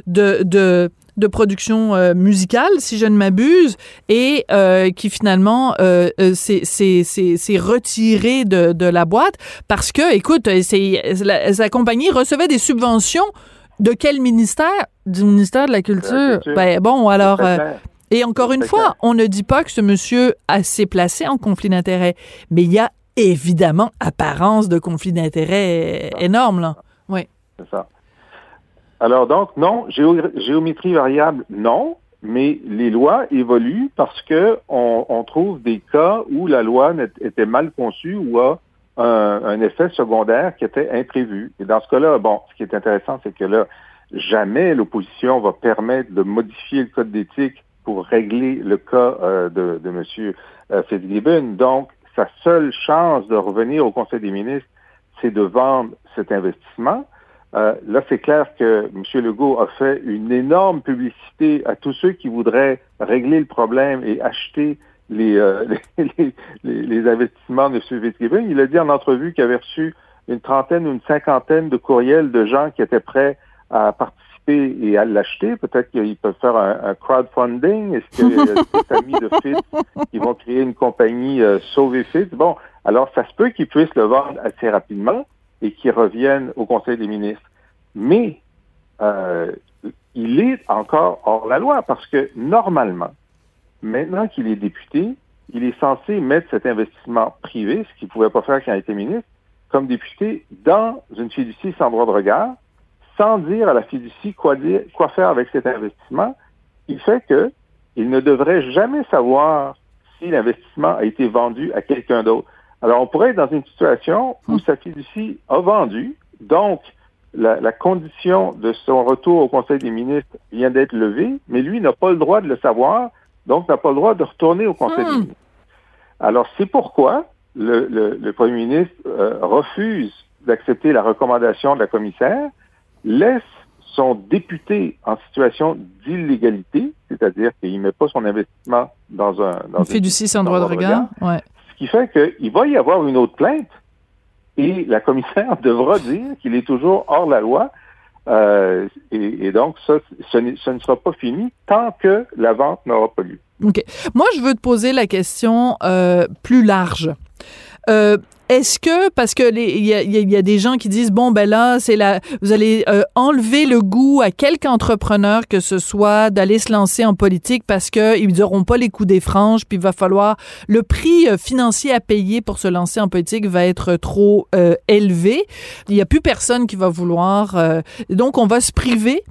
Speaker 1: de de de production euh, musicale, si je ne m'abuse, et euh, qui finalement euh, s'est retiré de, de, la boîte parce que, écoute, la, sa compagnie recevait des subventions de quel ministère? Du ministère de la Culture. Ben bon, alors... et encore une fois, on ne dit pas que ce monsieur s'est placé en conflit d'intérêt, mais il y a évidemment apparence de conflit d'intérêt énorme, là. Oui.
Speaker 8: C'est ça. Alors donc, non, géométrie variable, non, mais les lois évoluent parce que on, trouve des cas où la loi était mal conçue ou a un, effet secondaire qui était imprévu. Et dans ce cas-là, bon, ce qui est intéressant, c'est que là, jamais l'opposition va permettre de modifier le code d'éthique pour régler le cas euh, de, de M. Euh, Fitzgibbon. Donc, sa seule chance de revenir au Conseil des ministres, c'est de vendre cet investissement. Euh, là, c'est clair que M. Legault a fait une énorme publicité à tous ceux qui voudraient régler le problème et acheter les, euh, *laughs* les, investissements de M. Fitzgibbon. Il a dit en entrevue qu'il avait reçu une trentaine ou une cinquantaine de courriels de gens qui étaient prêts à participer et à l'acheter. Peut-être qu'ils peuvent faire un, crowdfunding. Est-ce qu'il y a des *laughs* amis de Fitz qui vont créer une compagnie euh, Sauver Fitz? Bon, alors ça se peut qu'ils puissent le vendre assez rapidement et qui reviennent au Conseil des ministres. Mais euh, il est encore hors la loi parce que normalement, maintenant qu'il est député, il est censé mettre cet investissement privé, ce qu'il ne pouvait pas faire quand il était ministre, comme député dans une fiducie sans droit de regard, sans dire à la fiducie quoi, dire, quoi faire avec cet investissement, il fait que il ne devrait jamais savoir si l'investissement a été vendu à quelqu'un d'autre. Alors, on pourrait être dans une situation où hmm. sa fiducie a vendu, donc la, condition de son retour au Conseil des ministres vient d'être levée, mais lui n'a pas le droit de le savoir, donc n'a pas le droit de retourner au Conseil des hmm. ministres. Alors, c'est pourquoi le, Premier ministre euh, refuse d'accepter la recommandation de la commissaire, laisse son député en situation d'illégalité, c'est-à-dire qu'il ne met pas son investissement dans un... Dans
Speaker 1: fait du sans droit de regard, ouais.
Speaker 8: Ce qui fait qu'il va y avoir une autre plainte et la commissaire *laughs* devra dire qu'il est toujours hors la loi. Euh, et, donc, ça, ne sera pas fini tant que la vente n'aura pas lieu.
Speaker 1: OK. Moi, je veux te poser la question euh, plus large. Euh, est-ce que parce que il y a, y a, des gens qui disent bon ben là c'est la vous allez euh, enlever le goût à quelque entrepreneur que ce soit d'aller se lancer en politique parce que ils n'auront pas les coups des franges puis il va falloir le prix euh, financier à payer pour se lancer en politique va être trop euh, élevé. Il y a plus personne qui va vouloir donc on va se priver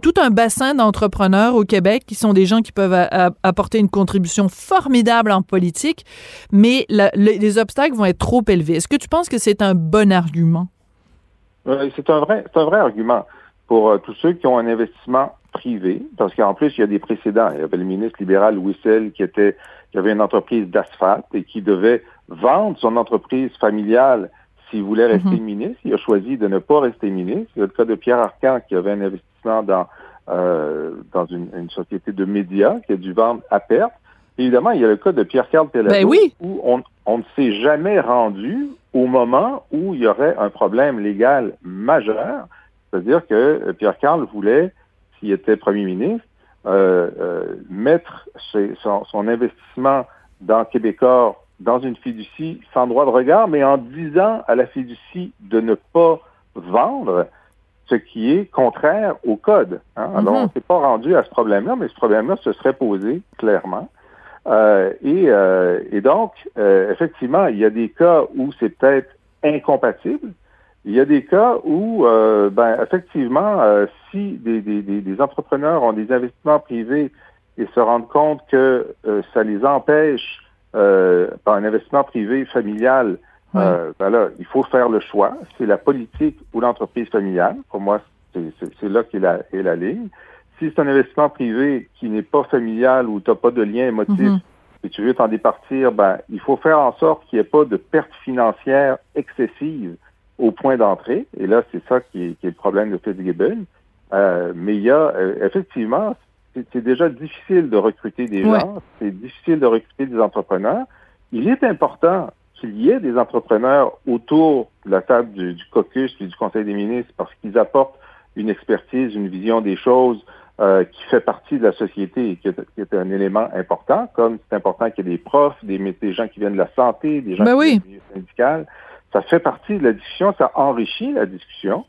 Speaker 1: tout un bassin d'entrepreneurs au Québec qui sont des gens qui peuvent apporter une contribution formidable en politique, mais les obstacles vont être trop élevés. Est-ce que tu penses que c'est un bon argument?
Speaker 8: c'est un vrai, argument pour euh, tous ceux qui ont un investissement privé, parce qu'en plus, il y a des précédents. Il y avait le ministre libéral Wissel qui avait une entreprise d'asphalte et qui devait vendre son entreprise familiale s'il voulait rester mhm. ministre. Il a choisi de ne pas rester ministre. Il y a le cas de Pierre Arcan qui avait un investissement dans, euh, dans une, société de médias qui a dû vendre à perte. Évidemment, il y a le cas de Pierre-Carl
Speaker 1: ben
Speaker 8: où on, on ne s'est jamais rendu au moment où il y aurait un problème légal majeur. C'est-à-dire que Pierre-Carl voulait, s'il était premier ministre, euh, euh, mettre son, son, investissement dans Québécois dans une fiducie sans droit de regard, mais en disant à la fiducie de ne pas vendre ce qui est contraire au code. Hein. Alors, mhm. on ne s'est pas rendu à ce problème-là, mais ce problème-là se serait posé clairement. Euh, et, euh, et, donc, euh, effectivement, il y a des cas où c'est peut-être incompatible. Il y a des cas où, ben, effectivement, si des, des, des, entrepreneurs ont des investissements privés et se rendent compte que ça les empêche, par un investissement privé familial, euh, ben là, il faut faire le choix. C'est la politique ou l'entreprise familiale. Pour moi, c'est là qu'est la, est la ligne. Si c'est un investissement privé qui n'est pas familial ou tu n'as pas de lien émotif mm-hmm. et tu veux t'en départir, ben, il faut faire en sorte qu'il n'y ait pas de perte financière excessive au point d'entrée. Et là, c'est ça qui est, qui est, le problème de Fitzgibbon. Euh, mais il y a euh, effectivement, c'est déjà difficile de recruter des gens, c'est difficile de recruter des entrepreneurs. Il est important qu'il y ait des entrepreneurs autour de la table du, caucus et du Conseil des ministres parce qu'ils apportent une expertise, une vision des choses euh, qui fait partie de la société et qui est, un élément important, comme c'est important qu'il y ait des profs, des, des, gens qui viennent de la santé, des gens
Speaker 1: ben
Speaker 8: qui viennent du syndical. Ça fait partie de la discussion, ça enrichit la discussion.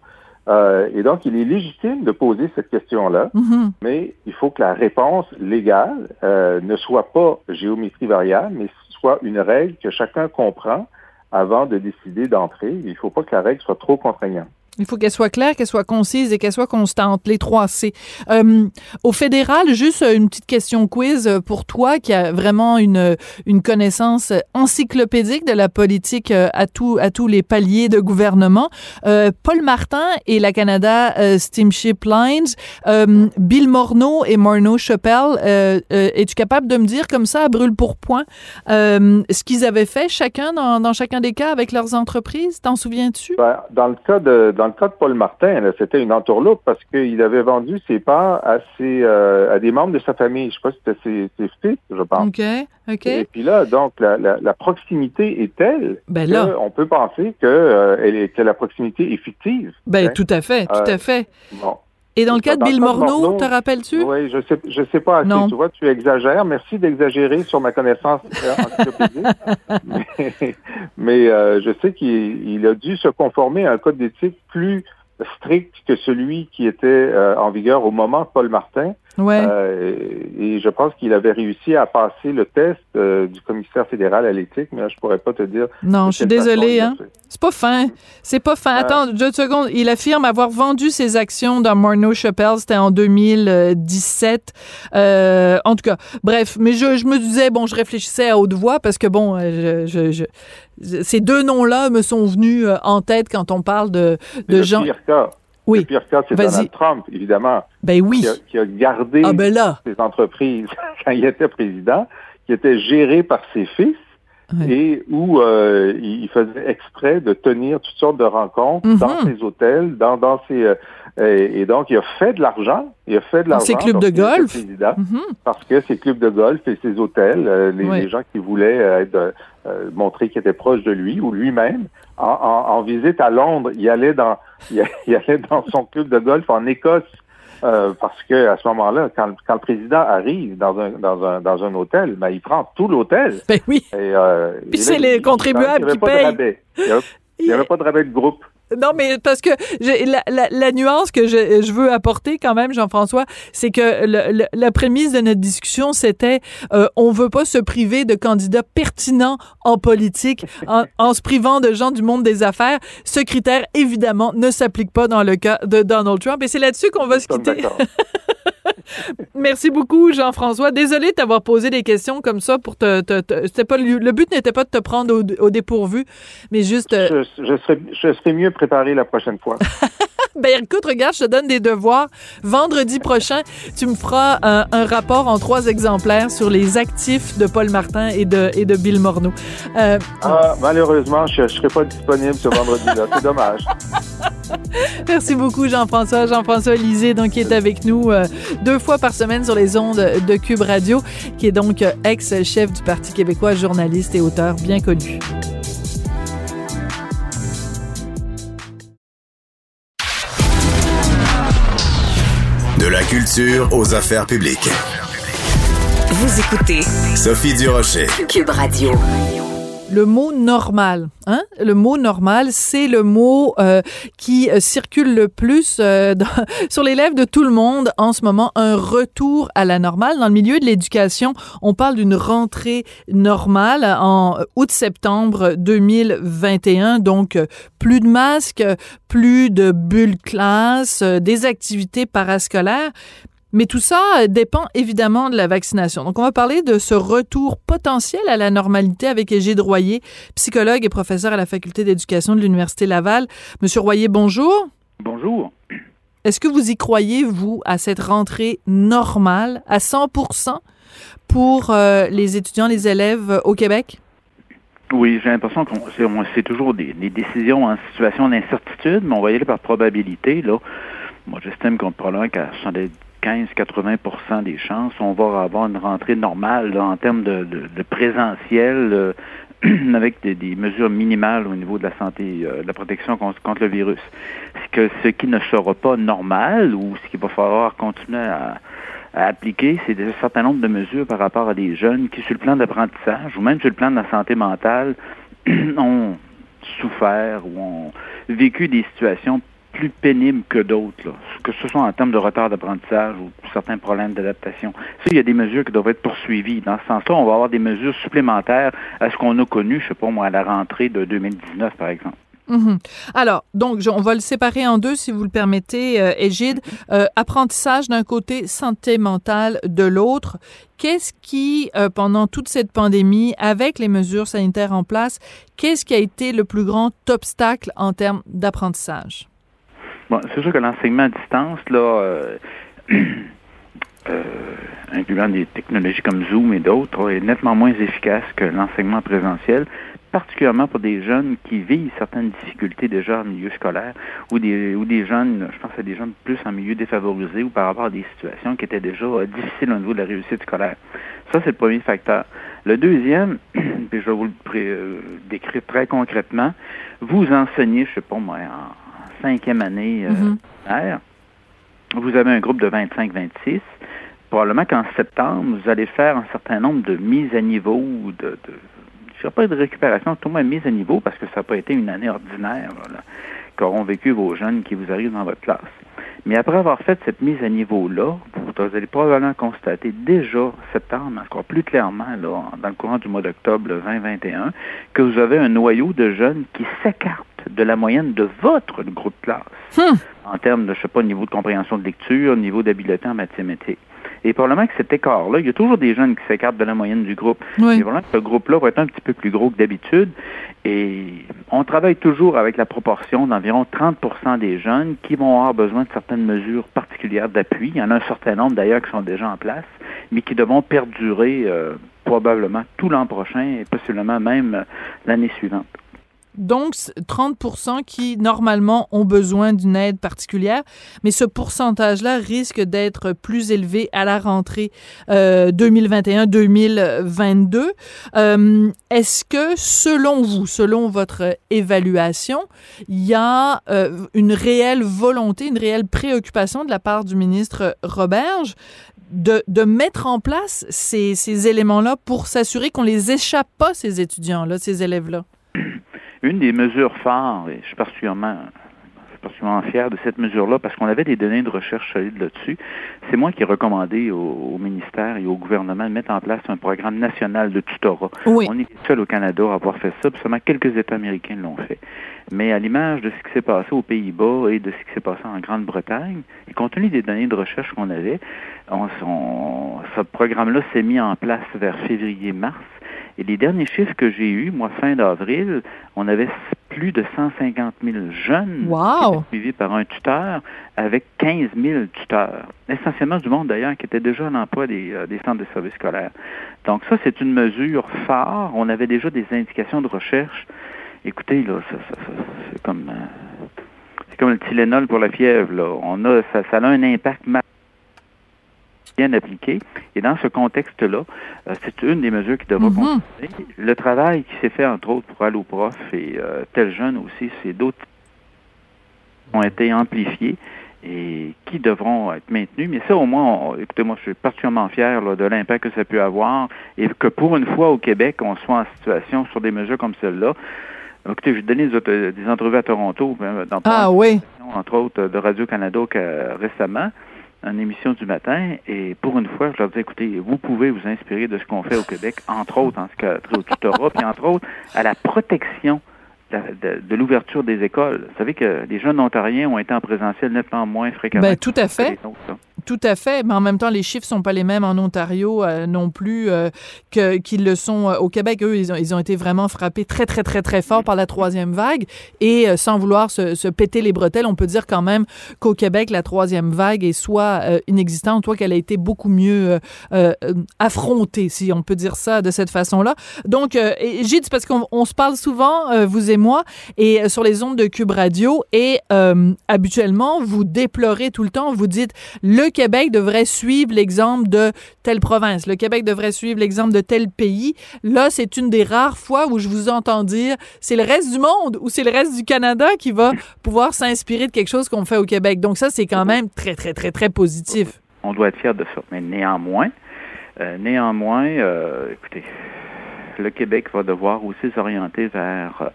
Speaker 8: Euh, et donc, il est légitime de poser cette question-là,
Speaker 1: mm-hmm.
Speaker 8: mais il faut que la réponse légale euh, ne soit pas géométrie variable, mais soit une règle que chacun comprend avant de décider d'entrer. Il ne faut pas que la règle soit trop contraignante.
Speaker 1: Il faut qu'elle soit claire, qu'elle soit concise et qu'elle soit constante, les trois C. Euh, au fédéral, juste une petite question quiz pour toi qui a vraiment une, une connaissance encyclopédique de la politique euh, à, tout, à tous les paliers de gouvernement. Euh, Paul Martin et la Canada Steamship Lines, Bill Morneau et Morneau Chappelle, es-tu capable de me dire comme ça, à brûle pour point, ce qu'ils avaient fait chacun dans, dans, chacun des cas avec leurs entreprises? T'en souviens-tu?
Speaker 8: Ben, dans le cas de dans le cas de Paul Martin, c'était une entourloupe parce qu'il avait vendu ses parts à, ses, euh, à des membres de sa famille. Je ne sais pas si c'était ses, fils, je pense.
Speaker 1: OK, OK.
Speaker 8: Et puis là, donc, la, la, proximité est telle
Speaker 1: ben
Speaker 8: qu'on peut penser que, euh, que la proximité est fictive.
Speaker 1: Ben, hein? tout à fait, tout à euh, fait. Bon. Et dans le cas de Bill Morneau, te rappelles-tu?
Speaker 8: Oui, je sais, je sais pas assez. Tu vois, tu exagères. Merci d'exagérer sur ma connaissance encyclopédique. *laughs* mais, mais euh, je sais qu'il a dû se conformer à un code d'éthique plus strict que celui qui était euh, en vigueur au moment de Paul Martin.
Speaker 1: Ouais.
Speaker 8: Euh, et je pense qu'il avait réussi à passer le test euh, du commissaire fédéral à l'éthique, mais je pourrais pas te dire.
Speaker 1: Non, je suis désolé. Hein? C'est pas fin. C'est pas fin. Attends, deux secondes. Il affirme avoir vendu ses actions dans Morneau Chappelle. C'était en 2017. Euh, en tout cas, bref. Mais je, je, me disais, bon, je réfléchissais à haute voix parce que, bon, je, je, je ces deux noms-là me sont venus en tête quand on parle de, de gens.
Speaker 8: Oui. Le pire cas, c'est Donald Trump, évidemment.
Speaker 1: Ben oui.
Speaker 8: Qui a, gardé
Speaker 1: ah ben
Speaker 8: ses entreprises *laughs* quand il était président, qui étaient gérées par ses fils et où euh, il faisait exprès de tenir toutes sortes de rencontres
Speaker 1: Mhm.
Speaker 8: dans ses hôtels, dans, dans ses... et, et donc, il a fait de l'argent. Il a fait de l'argent.
Speaker 1: ses clubs de golf?
Speaker 8: président,
Speaker 1: Mhm.
Speaker 8: Parce que ses clubs de golf et ses hôtels, euh, les,
Speaker 1: Oui.
Speaker 8: les gens qui voulaient euh, être, euh, montrer qu'ils étaient proches de lui ou lui-même, en, en- en visite à Londres, il allait dans *laughs* il, allait dans son club de golf en Écosse. euh, parce que à ce moment-là, quand, quand le président arrive dans un dans un dans un hôtel, ben, il prend tout l'hôtel.
Speaker 1: Ben oui.
Speaker 8: Et, euh,
Speaker 1: Puis c'est les contribuables qui payent.
Speaker 8: Il n'y avait, avait pas de rabais de groupe.
Speaker 1: Non, mais parce que j'ai- la, la, la nuance que je, je veux apporter quand même, Jean-François, c'est que le- le- la prémisse de notre discussion, c'était euh, on veut pas se priver de candidats pertinents en politique en, en se privant de gens du monde des affaires. Ce critère, évidemment, ne s'applique pas dans le cas de Donald Trump. Et c'est là-dessus qu'on va se
Speaker 8: Nous
Speaker 1: quitter. *laughs* Merci beaucoup, Jean-François. Désolé de t'avoir posé des questions comme ça pour te. te- pas le, but n'était pas de te prendre au, au dépourvu, mais juste. euh,
Speaker 8: Je, je serai, je mieux préparé la prochaine fois. *laughs*
Speaker 1: Ben écoute, regarde, je te donne des devoirs. Vendredi prochain, tu me feras un, un rapport en trois exemplaires sur les actifs de Paul Martin et de, et de Bill Morneau. Euh,
Speaker 8: Ah, malheureusement, je ne serai pas disponible ce vendredi-là. C'est dommage. *laughs* *laughs*
Speaker 1: merci beaucoup, Jean-François. Jean-François Lisée, donc, qui est avec nous euh, deux fois par semaine sur les ondes de Cube Radio, qui est donc euh, ex-chef du Parti québécois, journaliste et auteur bien connu.
Speaker 3: De la culture aux affaires publiques.
Speaker 9: Vous écoutez
Speaker 3: Sophie Durocher.
Speaker 9: Cube Radio.
Speaker 1: Le mot normal, hein? Le mot normal, c'est le mot euh, qui euh, circule le plus euh, *laughs* sur les lèvres de tout le monde en ce moment. Un retour à la normale. Dans le milieu de l'éducation, on parle d'une rentrée normale en août-septembre 2021. Donc, euh, plus de masques, plus de bulles classe, euh, des activités parascolaires. Mais tout ça euh, dépend évidemment de la vaccination. Donc, on va parler de ce retour potentiel à la normalité avec Égide Royer, psychologue et professeur à la Faculté d'éducation de l'Université Laval. Monsieur Royer, bonjour.
Speaker 10: Bonjour.
Speaker 1: Est-ce que vous y croyez, vous, à cette rentrée normale à 100% pour euh, les étudiants, les élèves euh, au Québec?
Speaker 10: Oui, j'ai l'impression qu'on c'est, toujours des, des décisions en situation d'incertitude, mais on va y aller par probabilité. Là. Moi, j'estime qu'on probablement qu'à 75-80 des chances, on va avoir une rentrée normale en termes de, présentiel, euh, *clears throat* avec des, mesures minimales au niveau de la santé, euh, de la protection contre, contre le virus. Ce, que, ce qui ne sera pas normal ou ce qu'il va falloir continuer à, à appliquer, c'est un certain nombre de mesures par rapport à des jeunes qui, sur le plan d'apprentissage ou même sur le plan de la santé mentale, *clears throat* ont souffert ou ont vécu des situations plus pénibles que d'autres, que ce soit en termes de retard d'apprentissage ou certains problèmes d'adaptation. Ça, il y a des mesures qui doivent être poursuivies. Dans ce sens-là, on va avoir des mesures supplémentaires à ce qu'on a connu, je sais pas moi, à la rentrée de 2019, par exemple.
Speaker 1: Mhm. Alors, donc, on va le séparer en deux, si vous le permettez, euh, Égide. Euh, apprentissage d'un côté, santé mentale de l'autre. Qu'est-ce qui, euh, pendant toute cette pandémie, avec les mesures sanitaires en place, qu'est-ce qui a été le plus grand obstacle en termes d'apprentissage?
Speaker 10: Bon, c'est sûr que l'enseignement à distance, là, euh, *clears throat* euh, incluant des technologies comme Zoom et d'autres, est nettement moins efficace que l'enseignement présentiel, particulièrement pour des jeunes qui vivent certaines difficultés déjà en milieu scolaire ou des, ou des jeunes, je pense à des jeunes plus en milieu défavorisé ou par rapport à des situations qui étaient déjà euh, difficiles au niveau de la réussite scolaire. Ça, c'est le premier facteur. Le deuxième, *clears throat* puis je vais vous le euh, décrire très concrètement, vous enseignez, je sais pas moi, en cinquième année euh,
Speaker 1: Mhm.
Speaker 10: vous avez un groupe de 25-26. Probablement qu'en septembre, vous allez faire un certain nombre de mises à niveau, ou de, de je dirais pas de récupération, tout au moins mise à niveau, parce que ça n'a pas été une année ordinaire qu'auront vécu vos jeunes qui vous arrivent dans votre classe. Mais après avoir fait cette mise à niveau-là, vous, allez probablement constater déjà septembre, encore plus clairement là, dans le courant du mois d'octobre 2021, que vous avez un noyau de jeunes qui s'écartent de la moyenne de votre groupe de classe en termes de, je sais pas, niveau de compréhension de lecture, niveau d'habileté en mathématiques. Et probablement que cet écart-là, il y a toujours des jeunes qui s'écartent de la moyenne du groupe.
Speaker 1: Oui.
Speaker 10: Mais probablement que ce groupe-là va être un petit peu plus gros que d'habitude. Et on travaille toujours avec la proportion d'environ 30% des jeunes qui vont avoir besoin de certaines mesures particulières d'appui. Il y en a un certain nombre d'ailleurs qui sont déjà en place, mais qui devront perdurer euh, probablement tout l'an prochain et possiblement même l'année suivante.
Speaker 1: Donc, 30% qui, normalement, ont besoin d'une aide particulière, mais ce pourcentage-là risque d'être plus élevé à la rentrée 2021-2022. Euh, euh, est-ce que, selon vous, selon votre évaluation, il y a euh, une réelle volonté, une réelle préoccupation de la part du ministre Roberge de, mettre en place ces, ces éléments-là pour s'assurer qu'on les échappe pas, ces étudiants-là, ces élèves-là?
Speaker 10: Une des mesures phares, et je suis particulièrement, particulièrement fier de cette mesure-là parce qu'on avait des données de recherche solides là-dessus. C'est moi qui ai recommandé au, ministère et au gouvernement de mettre en place un programme national de tutorat.
Speaker 1: Oui.
Speaker 10: On est seul au Canada à avoir fait ça, puis seulement quelques États américains l'ont fait. Mais à l'image de ce qui s'est passé aux Pays-Bas et de ce qui s'est passé en Grande-Bretagne, et compte tenu des données de recherche qu'on avait, on, ce programme-là s'est mis en place vers février-mars. Et les derniers chiffres que j'ai eus, moi, fin d'avril, on avait plus de 150 000 jeunes suivis par un tuteur avec 15 000 tuteurs. Essentiellement du monde, d'ailleurs, qui était déjà à l'emploi des, euh, des centres de services scolaires. Donc ça, c'est une mesure phare. On avait déjà des indications de recherche. Écoutez, là, c'est comme... Euh, c'est comme le Tylenol pour la fièvre. Là. On a, ça, ça a un impact bien appliqué. Et dans ce contexte-là, euh, c'est une des mesures qui devra
Speaker 1: Mhm.
Speaker 10: continuer. Le travail qui s'est fait, entre autres, pour Alloprof et euh, Tel Jeune aussi, c'est d'autres ont été amplifiés et qui devront être maintenus. Mais ça, au moins, on- écoutez, moi, je suis particulièrement fier là, de l'impact que ça peut avoir et que pour une fois au Québec, on soit en situation sur des mesures comme celle-là. Écoutez, j'ai donné des, des entrevues à Toronto, euh, dans
Speaker 1: Ah oui.
Speaker 10: entre autres de Radio-Canada récemment, une émission du matin, et pour une fois, je leur dis, écoutez, vous pouvez vous inspirer de ce qu'on fait au Québec, entre autres en ce trait au tutorat, puis entre autres à la protection de, l'ouverture des écoles. Vous savez que les jeunes ontariens ont été en présentiel nettement moins fréquemment. Que
Speaker 1: tout à fait.
Speaker 10: autres.
Speaker 1: Tout à fait, mais en même temps, les chiffres sont pas les mêmes en Ontario euh, non plus euh, que qu'ils le sont euh, au Québec. Eux, ils ont, ils ont été vraiment frappés très, très, très, très fort par la troisième vague. Et euh, sans vouloir se, se péter les bretelles, on peut dire quand même qu'au Québec, la troisième vague est soit inexistante, soit qu'elle a été beaucoup mieux affrontée, si on peut dire ça de cette façon-là. Donc, Gilles, parce qu'on on se parle souvent, vous et moi, et euh, sur les ondes de Cube Radio, et euh, habituellement, vous déplorez tout le temps, vous dites le Québec devrait suivre l'exemple de telle province, le Québec devrait suivre l'exemple de tel pays. Là, c'est une des rares fois où je vous entends dire c'est le reste du monde ou c'est le reste du Canada qui va pouvoir s'inspirer de quelque chose qu'on fait au Québec. Donc ça, c'est quand même très, très, très, très positif.
Speaker 10: On doit être fiers de ça. Mais néanmoins, euh, néanmoins, écoutez, le Québec va devoir aussi s'orienter vers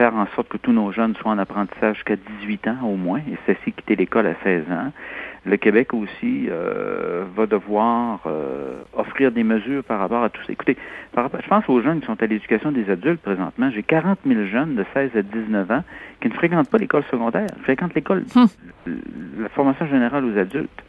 Speaker 10: faire en sorte que tous nos jeunes soient en apprentissage jusqu'à 18 ans au moins, et ceci quitter l'école à 16 ans. Le Québec aussi euh, va devoir euh, offrir des mesures par rapport à tout ça. Écoutez, par rapport, je pense aux jeunes qui sont à l'éducation des adultes présentement. J'ai 40 000 jeunes de 16 à 19 ans qui ne fréquentent pas l'école secondaire, fréquentent l'école, la formation générale aux adultes.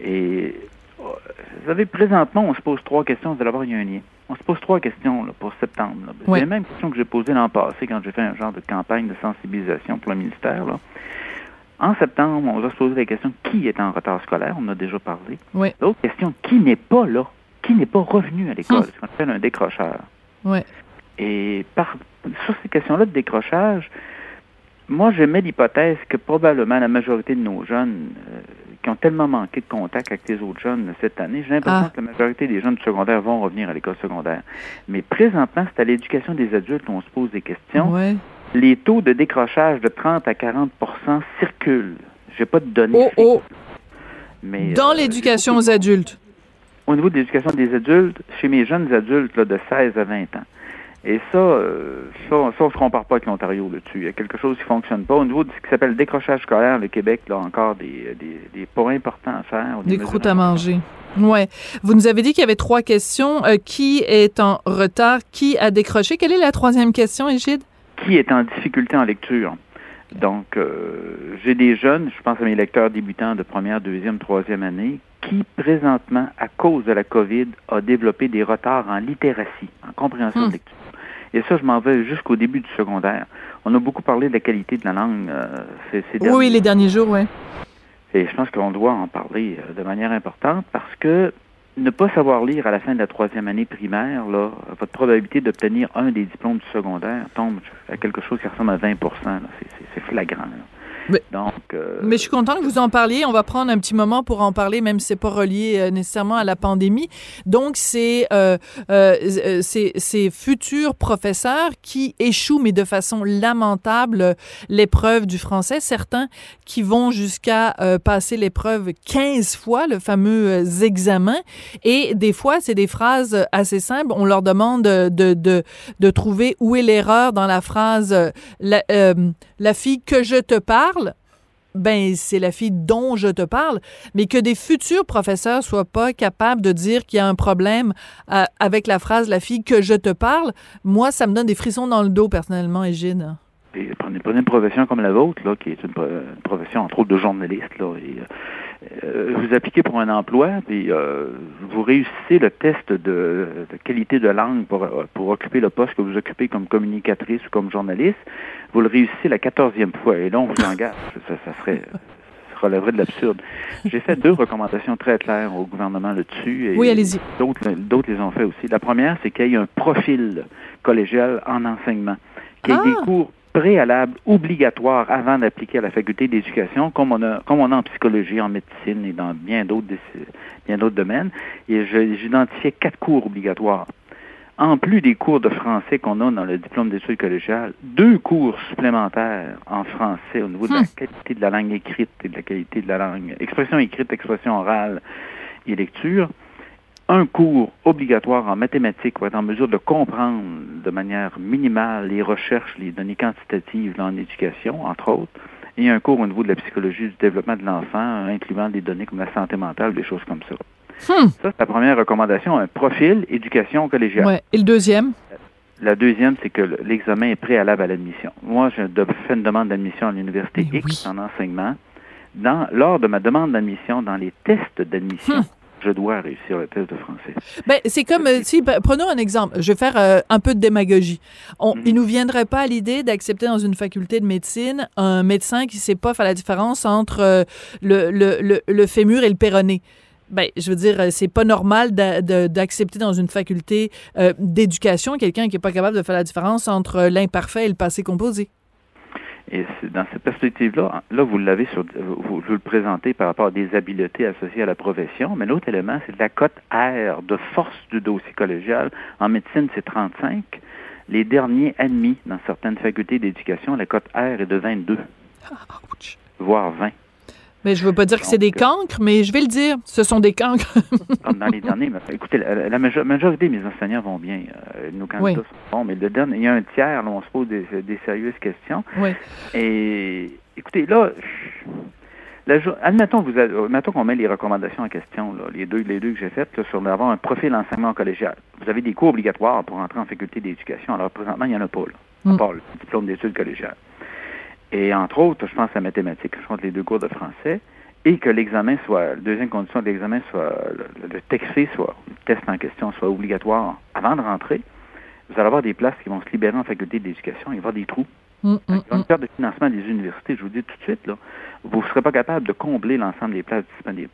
Speaker 10: Et euh, vous savez, présentement, on se pose trois questions. D'abord, il y a un lien. On se pose trois questions là, pour septembre. là. C'est
Speaker 1: Ouais.
Speaker 10: les mêmes questions que j'ai posées l'an passé quand j'ai fait un genre de campagne de sensibilisation pour le ministère. Là. En septembre, on va se poser la question qui est en retard scolaire, on en a déjà parlé.
Speaker 1: Oui.
Speaker 10: L'autre question, qui n'est pas là, qui n'est pas revenu à l'école,
Speaker 1: Hum.
Speaker 10: ce qu'on appelle un décrocheur.
Speaker 1: Ouais.
Speaker 10: Et par, sur ces questions-là de décrochage, moi, j'émets l'hypothèse que probablement la majorité de nos jeunes euh, qui ont tellement manqué de contact avec les autres jeunes cette année, j'ai l'impression
Speaker 1: Ah.
Speaker 10: que la majorité des jeunes du secondaire vont revenir à l'école secondaire. Mais présentement, c'est à l'éducation des adultes qu'on se pose des questions.
Speaker 1: Ouais.
Speaker 10: Les taux de décrochage de 30 à 40% circulent. J'ai pas de données.
Speaker 1: Oh, oh.
Speaker 10: Mais,
Speaker 1: Dans
Speaker 10: euh,
Speaker 1: l'éducation aux adultes.
Speaker 10: au niveau de l'éducation des adultes, chez mes jeunes adultes là, de 16 à 20 ans. Et ça, euh, ça, ça, on se compare pas avec l'Ontario là-dessus. Il y a quelque chose qui ne fonctionne pas. Au niveau de ce qui s'appelle le décrochage scolaire, le Québec, là, encore des, des, des pas importants à faire.
Speaker 1: Des croûtes à manger. Ouais. Vous nous avez dit qu'il y avait trois questions. Euh, qui est en retard? Qui a décroché? Quelle est la troisième question, Égide?
Speaker 10: Qui est en difficulté en lecture? Donc, euh, j'ai des jeunes, je pense à mes lecteurs débutants de première, deuxième, troisième année, qui présentement, à cause de la COVID, a développé des retards en littératie, en compréhension
Speaker 1: Hmm.
Speaker 10: de lecture. Et ça, je m'en vais jusqu'au début du secondaire. On a beaucoup parlé de la qualité de la langue euh, ces, ces derniers
Speaker 1: Oui, les derniers jours, oui.
Speaker 10: Et je pense qu'on doit en parler euh, de manière importante parce que ne pas savoir lire à la fin de la troisième année primaire, là, votre probabilité d'obtenir un des diplômes du secondaire tombe à quelque chose qui ressemble à 20 là. C'est- flagrant. là.
Speaker 1: Mais-
Speaker 10: Donc, euh,
Speaker 1: Mais je suis content que vous en parliez. On va prendre un petit moment pour en parler, même si c'est pas relié euh, nécessairement à la pandémie. Donc, c'est euh, euh, euh, ces ces futurs professeurs qui échouent, mais de façon lamentable, l'épreuve du français. Certains qui vont jusqu'à euh, passer l'épreuve 15 fois, le fameux examen. Et des fois, c'est des phrases assez simples. On leur demande de, de, de, trouver où est l'erreur dans la phrase la, euh, la fille que je te parle ben c'est la fille dont je te parle, mais que des futurs professeurs soient pas capables de dire qu'il y a un problème euh, avec la phrase la fille que je te parle, moi ça me donne des frissons dans le dos personnellement, Égide.
Speaker 10: et prenez, une profession comme la vôtre, là, qui est une, une profession, entre autres, de journaliste, là, euh, vous appliquez pour un emploi, puis euh, vous réussissez le test de, de qualité de langue pour, euh, pour occuper le poste que vous occupez comme communicatrice ou comme journaliste, vous le réussissez la quatorzième fois, et là, on vous engage. Ça, ça serait... Relèverait de l'absurde. J'ai fait deux recommandations très claires au gouvernement là-dessus. et
Speaker 1: Oui, allez-y.
Speaker 10: D'autres, d'autres les ont fait aussi. La première, c'est qu'il y ait un profil collégial en enseignement, qu'il y ait
Speaker 1: Ah!
Speaker 10: des cours préalables obligatoires avant d'appliquer à la faculté d'éducation, comme on a, comme on a en psychologie, en médecine et dans bien d'autres, bien d'autres domaines. Et j'identifiais quatre cours obligatoires. En plus des cours de français qu'on a dans le diplôme d'études collégiales, deux cours supplémentaires en français au niveau de la qualité de la langue écrite et de la qualité de la langue expression écrite, expression orale et lecture. Un cours obligatoire en mathématiques pour être en mesure de comprendre de manière minimale les recherches, les données quantitatives en éducation, entre autres. Et un cours au niveau de la psychologie du développement de l'enfant, incluant des données comme la santé mentale, des choses comme ça.
Speaker 1: Hmm.
Speaker 10: Ça, c'est la première recommandation, un profil éducation collégiale.
Speaker 1: Ouais. Et le deuxième?
Speaker 10: La deuxième, c'est que l'examen est préalable à l'admission. Moi, j'ai de- fait une demande d'admission à l'université
Speaker 1: Mais
Speaker 10: X
Speaker 1: oui.
Speaker 10: en enseignement. Dans, lors de ma demande d'admission, dans les tests d'admission,
Speaker 1: Hmm.
Speaker 10: Je dois réussir le test de français.
Speaker 1: Ben, c'est comme euh, si, ben, prenons un exemple. Je vais faire euh, un peu de démagogie. On,
Speaker 10: Mhm.
Speaker 1: Il nous viendrait pas à l'idée d'accepter dans une faculté de médecine un médecin qui sait pas faire la différence entre euh, le, le, le, le fémur et le péroné. Ben, je veux dire, c'est pas normal d'accepter dans une faculté d'éducation quelqu'un qui est pas capable de faire la différence entre l'imparfait et le passé composé.
Speaker 10: Et dans cette perspective-là, là, vous l'avez sur, vous, vous le présentez par rapport à des habiletés associées à la profession, mais l'autre élément, c'est la cote R de force du dossier collégial. En médecine, c'est 35. Les derniers admis dans certaines facultés d'éducation, la cote R est de 22,
Speaker 1: Ouch.
Speaker 10: voire 20.
Speaker 1: Mais je veux pas dire que c'est des cancres, mais je vais le dire, ce sont des cancres. *laughs*
Speaker 10: comme dans les derniers. mais écoutez, la, la majo- majorité de mes enseignants vont bien. Euh, nos candidats
Speaker 1: Oui.
Speaker 10: sont bons, mais le dernier, il y a un tiers, là, on se pose des, des sérieuses questions.
Speaker 1: oui.
Speaker 10: Et écoutez, là, la admettons, vous admettons qu'on met les recommandations en question, là, les deux, les deux que j'ai faites, là, sur d'avoir un profil enseignement collégial. Vous avez des cours obligatoires pour entrer en faculté d'éducation. Alors, présentement, il n'y en a pas, là, à
Speaker 1: Mm.
Speaker 10: part le diplôme d'études collégiales. Et entre autres, je pense à mathématiques, je pense les deux cours de français, et que l'examen soit, la deuxième condition de l'examen soit, le, le texté soit, le test en question soit obligatoire avant de rentrer. Vous allez avoir des places qui vont se libérer en faculté d'éducation, il va y avoir des trous.
Speaker 1: Mm, mm,
Speaker 10: Il y a
Speaker 1: mm.
Speaker 10: une perte de financement des universités, je vous dis tout de suite, là, vous ne serez pas capable de combler l'ensemble des places disponibles.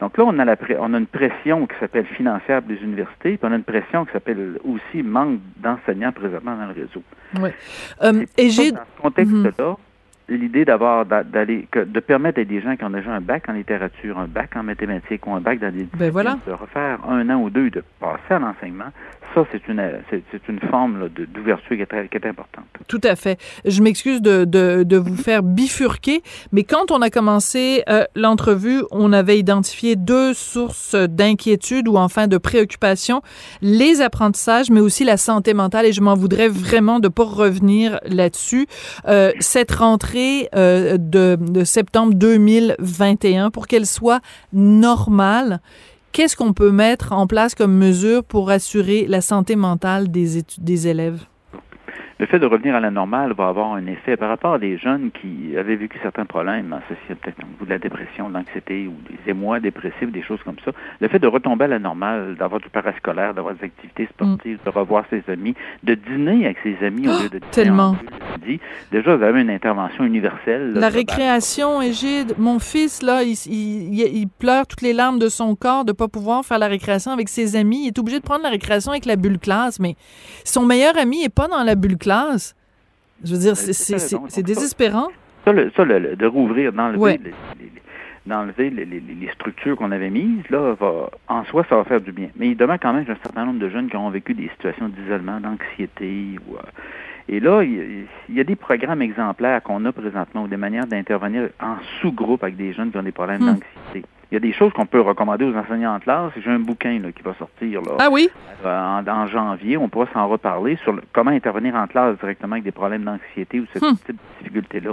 Speaker 10: Donc là, on a, la on a une pression qui s'appelle financière des universités, puis on a une pression qui s'appelle aussi manque d'enseignants présentement dans le réseau.
Speaker 1: Ouais. Euh,
Speaker 10: C'est
Speaker 1: Égide,
Speaker 10: Dans ce contexte-là,
Speaker 1: Mhm.
Speaker 10: L'idée d'avoir d'a- d'aller de permettre à des gens qui ont déjà un bac en littérature, un bac en mathématiques ou un bac dans des
Speaker 1: Ben voilà.
Speaker 10: de refaire un an ou deux, de passer à l'enseignement, ça c'est une c'est une forme d'ouverture qui qui est importante.
Speaker 1: Tout à fait. Je m'excuse de, de, de vous faire bifurquer, mais quand on a commencé euh, l'entrevue, on avait identifié deux sources d'inquiétude ou enfin de préoccupation, les apprentissages, mais aussi la santé mentale, et je m'en voudrais vraiment de pas revenir là-dessus. Euh, cette rentrée euh, de, de septembre 2021, pour qu'elle soit normale, qu'est-ce qu'on peut mettre en place comme mesure pour assurer la santé mentale des, des élèves?
Speaker 10: Le fait de revenir à la normale va avoir un effet par rapport à des jeunes qui avaient vécu certains problèmes, associés peut-être au de la dépression, de l'anxiété ou des émois dépressifs, des choses comme ça. Le fait de retomber à la normale, d'avoir du parascolaire, d'avoir des activités sportives, de revoir ses amis, de dîner avec ses amis au lieu de dîner
Speaker 1: tellement.
Speaker 10: midi, déjà, vous avez une intervention universelle. là,
Speaker 1: La récréation, Égide, mon fils, là, il- il- il pleure toutes les larmes de son corps de ne pas pouvoir faire la récréation avec ses amis. Il est obligé de prendre la récréation avec la bulle classe, mais son meilleur ami n'est pas dans la bulle classe. Je veux dire, c'est- c'est désespérant.
Speaker 10: Ça, le- ça, le- le- de rouvrir, d'enlever
Speaker 1: Ouais.
Speaker 10: les, les- les- d'enlever les, les- les structures qu'on avait mises, là, va, en soi, ça va faire du bien. Mais il demeure quand même un certain nombre de jeunes qui ont vécu des situations d'isolement, d'anxiété. Ou, euh, et là, il y, a, il y a des programmes exemplaires qu'on a présentement ou des manières d'intervenir en sous-groupe avec des jeunes qui ont des problèmes
Speaker 1: Hmm.
Speaker 10: d'anxiété. Il y a des choses qu'on peut recommander aux enseignants en classe. J'ai un bouquin là, qui va sortir là,
Speaker 1: Ah oui?
Speaker 10: euh, en, en janvier. On pourra s'en reparler sur le- comment intervenir en classe directement avec des problèmes d'anxiété ou ce
Speaker 1: Hmm.
Speaker 10: type de difficultés-là.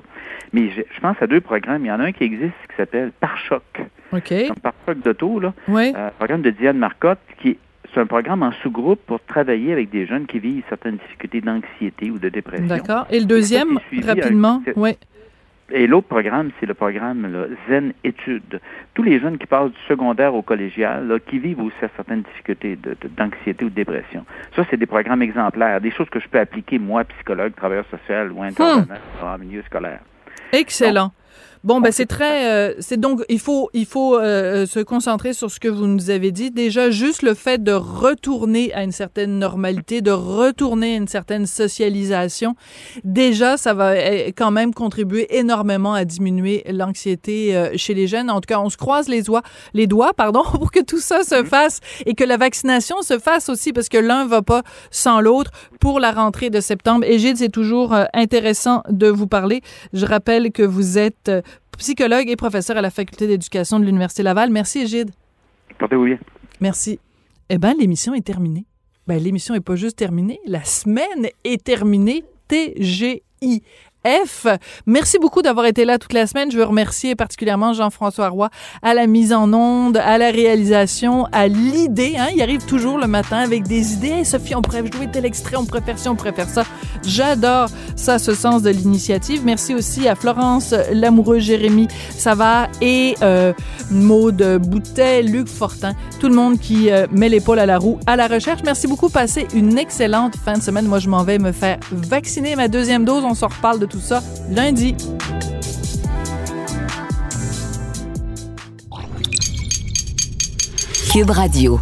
Speaker 10: Mais je, je pense à deux programmes. Il y en a un qui existe qui s'appelle Pare-choc,
Speaker 1: OK.
Speaker 10: comme Pare-choc d'auto, là.
Speaker 1: Oui.
Speaker 10: Euh, programme de Diane Marcotte, qui est c'est un programme en sous-groupe pour travailler avec des jeunes qui vivent certaines difficultés d'anxiété ou de dépression.
Speaker 1: D'accord. Et le deuxième, rapidement? Oui.
Speaker 10: Et l'autre programme, c'est le programme là, Zen Études. Tous les jeunes qui passent du secondaire au collégial, là, qui vivent aussi certaines difficultés d'anxiété ou de dépression. Ça, c'est des programmes exemplaires, des choses que je peux appliquer, moi, psychologue, travailleur social ou intervenant en milieu scolaire.
Speaker 1: Excellent. Bon, ben c'est très, euh, c'est donc il faut il faut euh, se concentrer sur ce que vous nous avez dit. Déjà, juste le fait de retourner à une certaine normalité, de retourner à une certaine socialisation, déjà ça va euh, quand même contribuer énormément à diminuer l'anxiété euh, chez les jeunes. En tout cas, on se croise les doigts, les doigts, pardon, *laughs* pour que tout ça se fasse et que la vaccination se fasse aussi parce que l'un va pas sans l'autre pour la rentrée de septembre. Égide, c'est toujours euh, intéressant de vous parler. Je rappelle que vous êtes euh, psychologue et professeur à la faculté d'éducation de l'Université Laval. Merci, Égide.
Speaker 10: Portez-vous bien.
Speaker 1: Merci. Eh bien, l'émission est terminée. Ben, l'émission n'est pas juste terminée, la semaine est terminée. TGI. F. Merci beaucoup d'avoir été là toute la semaine. Je veux remercier particulièrement Jean-François Roy à la mise en onde, à la réalisation, à l'idée. Hein? Il arrive toujours le matin avec des idées. Sophie, on pourrait jouer tel extrait, on faire ci, on faire ça. J'adore ça, ce sens de l'initiative. Merci aussi à Florence Lamoureux, Jérémy Savard et euh, Maude Boutet, Luc Fortin, tout le monde qui euh, met l'épaule à la roue à la recherche. Merci beaucoup. Passez une excellente fin de semaine. Moi, je m'en vais me faire vacciner ma deuxième dose. On s'en reparle de ça lundi.
Speaker 9: Cube Radio.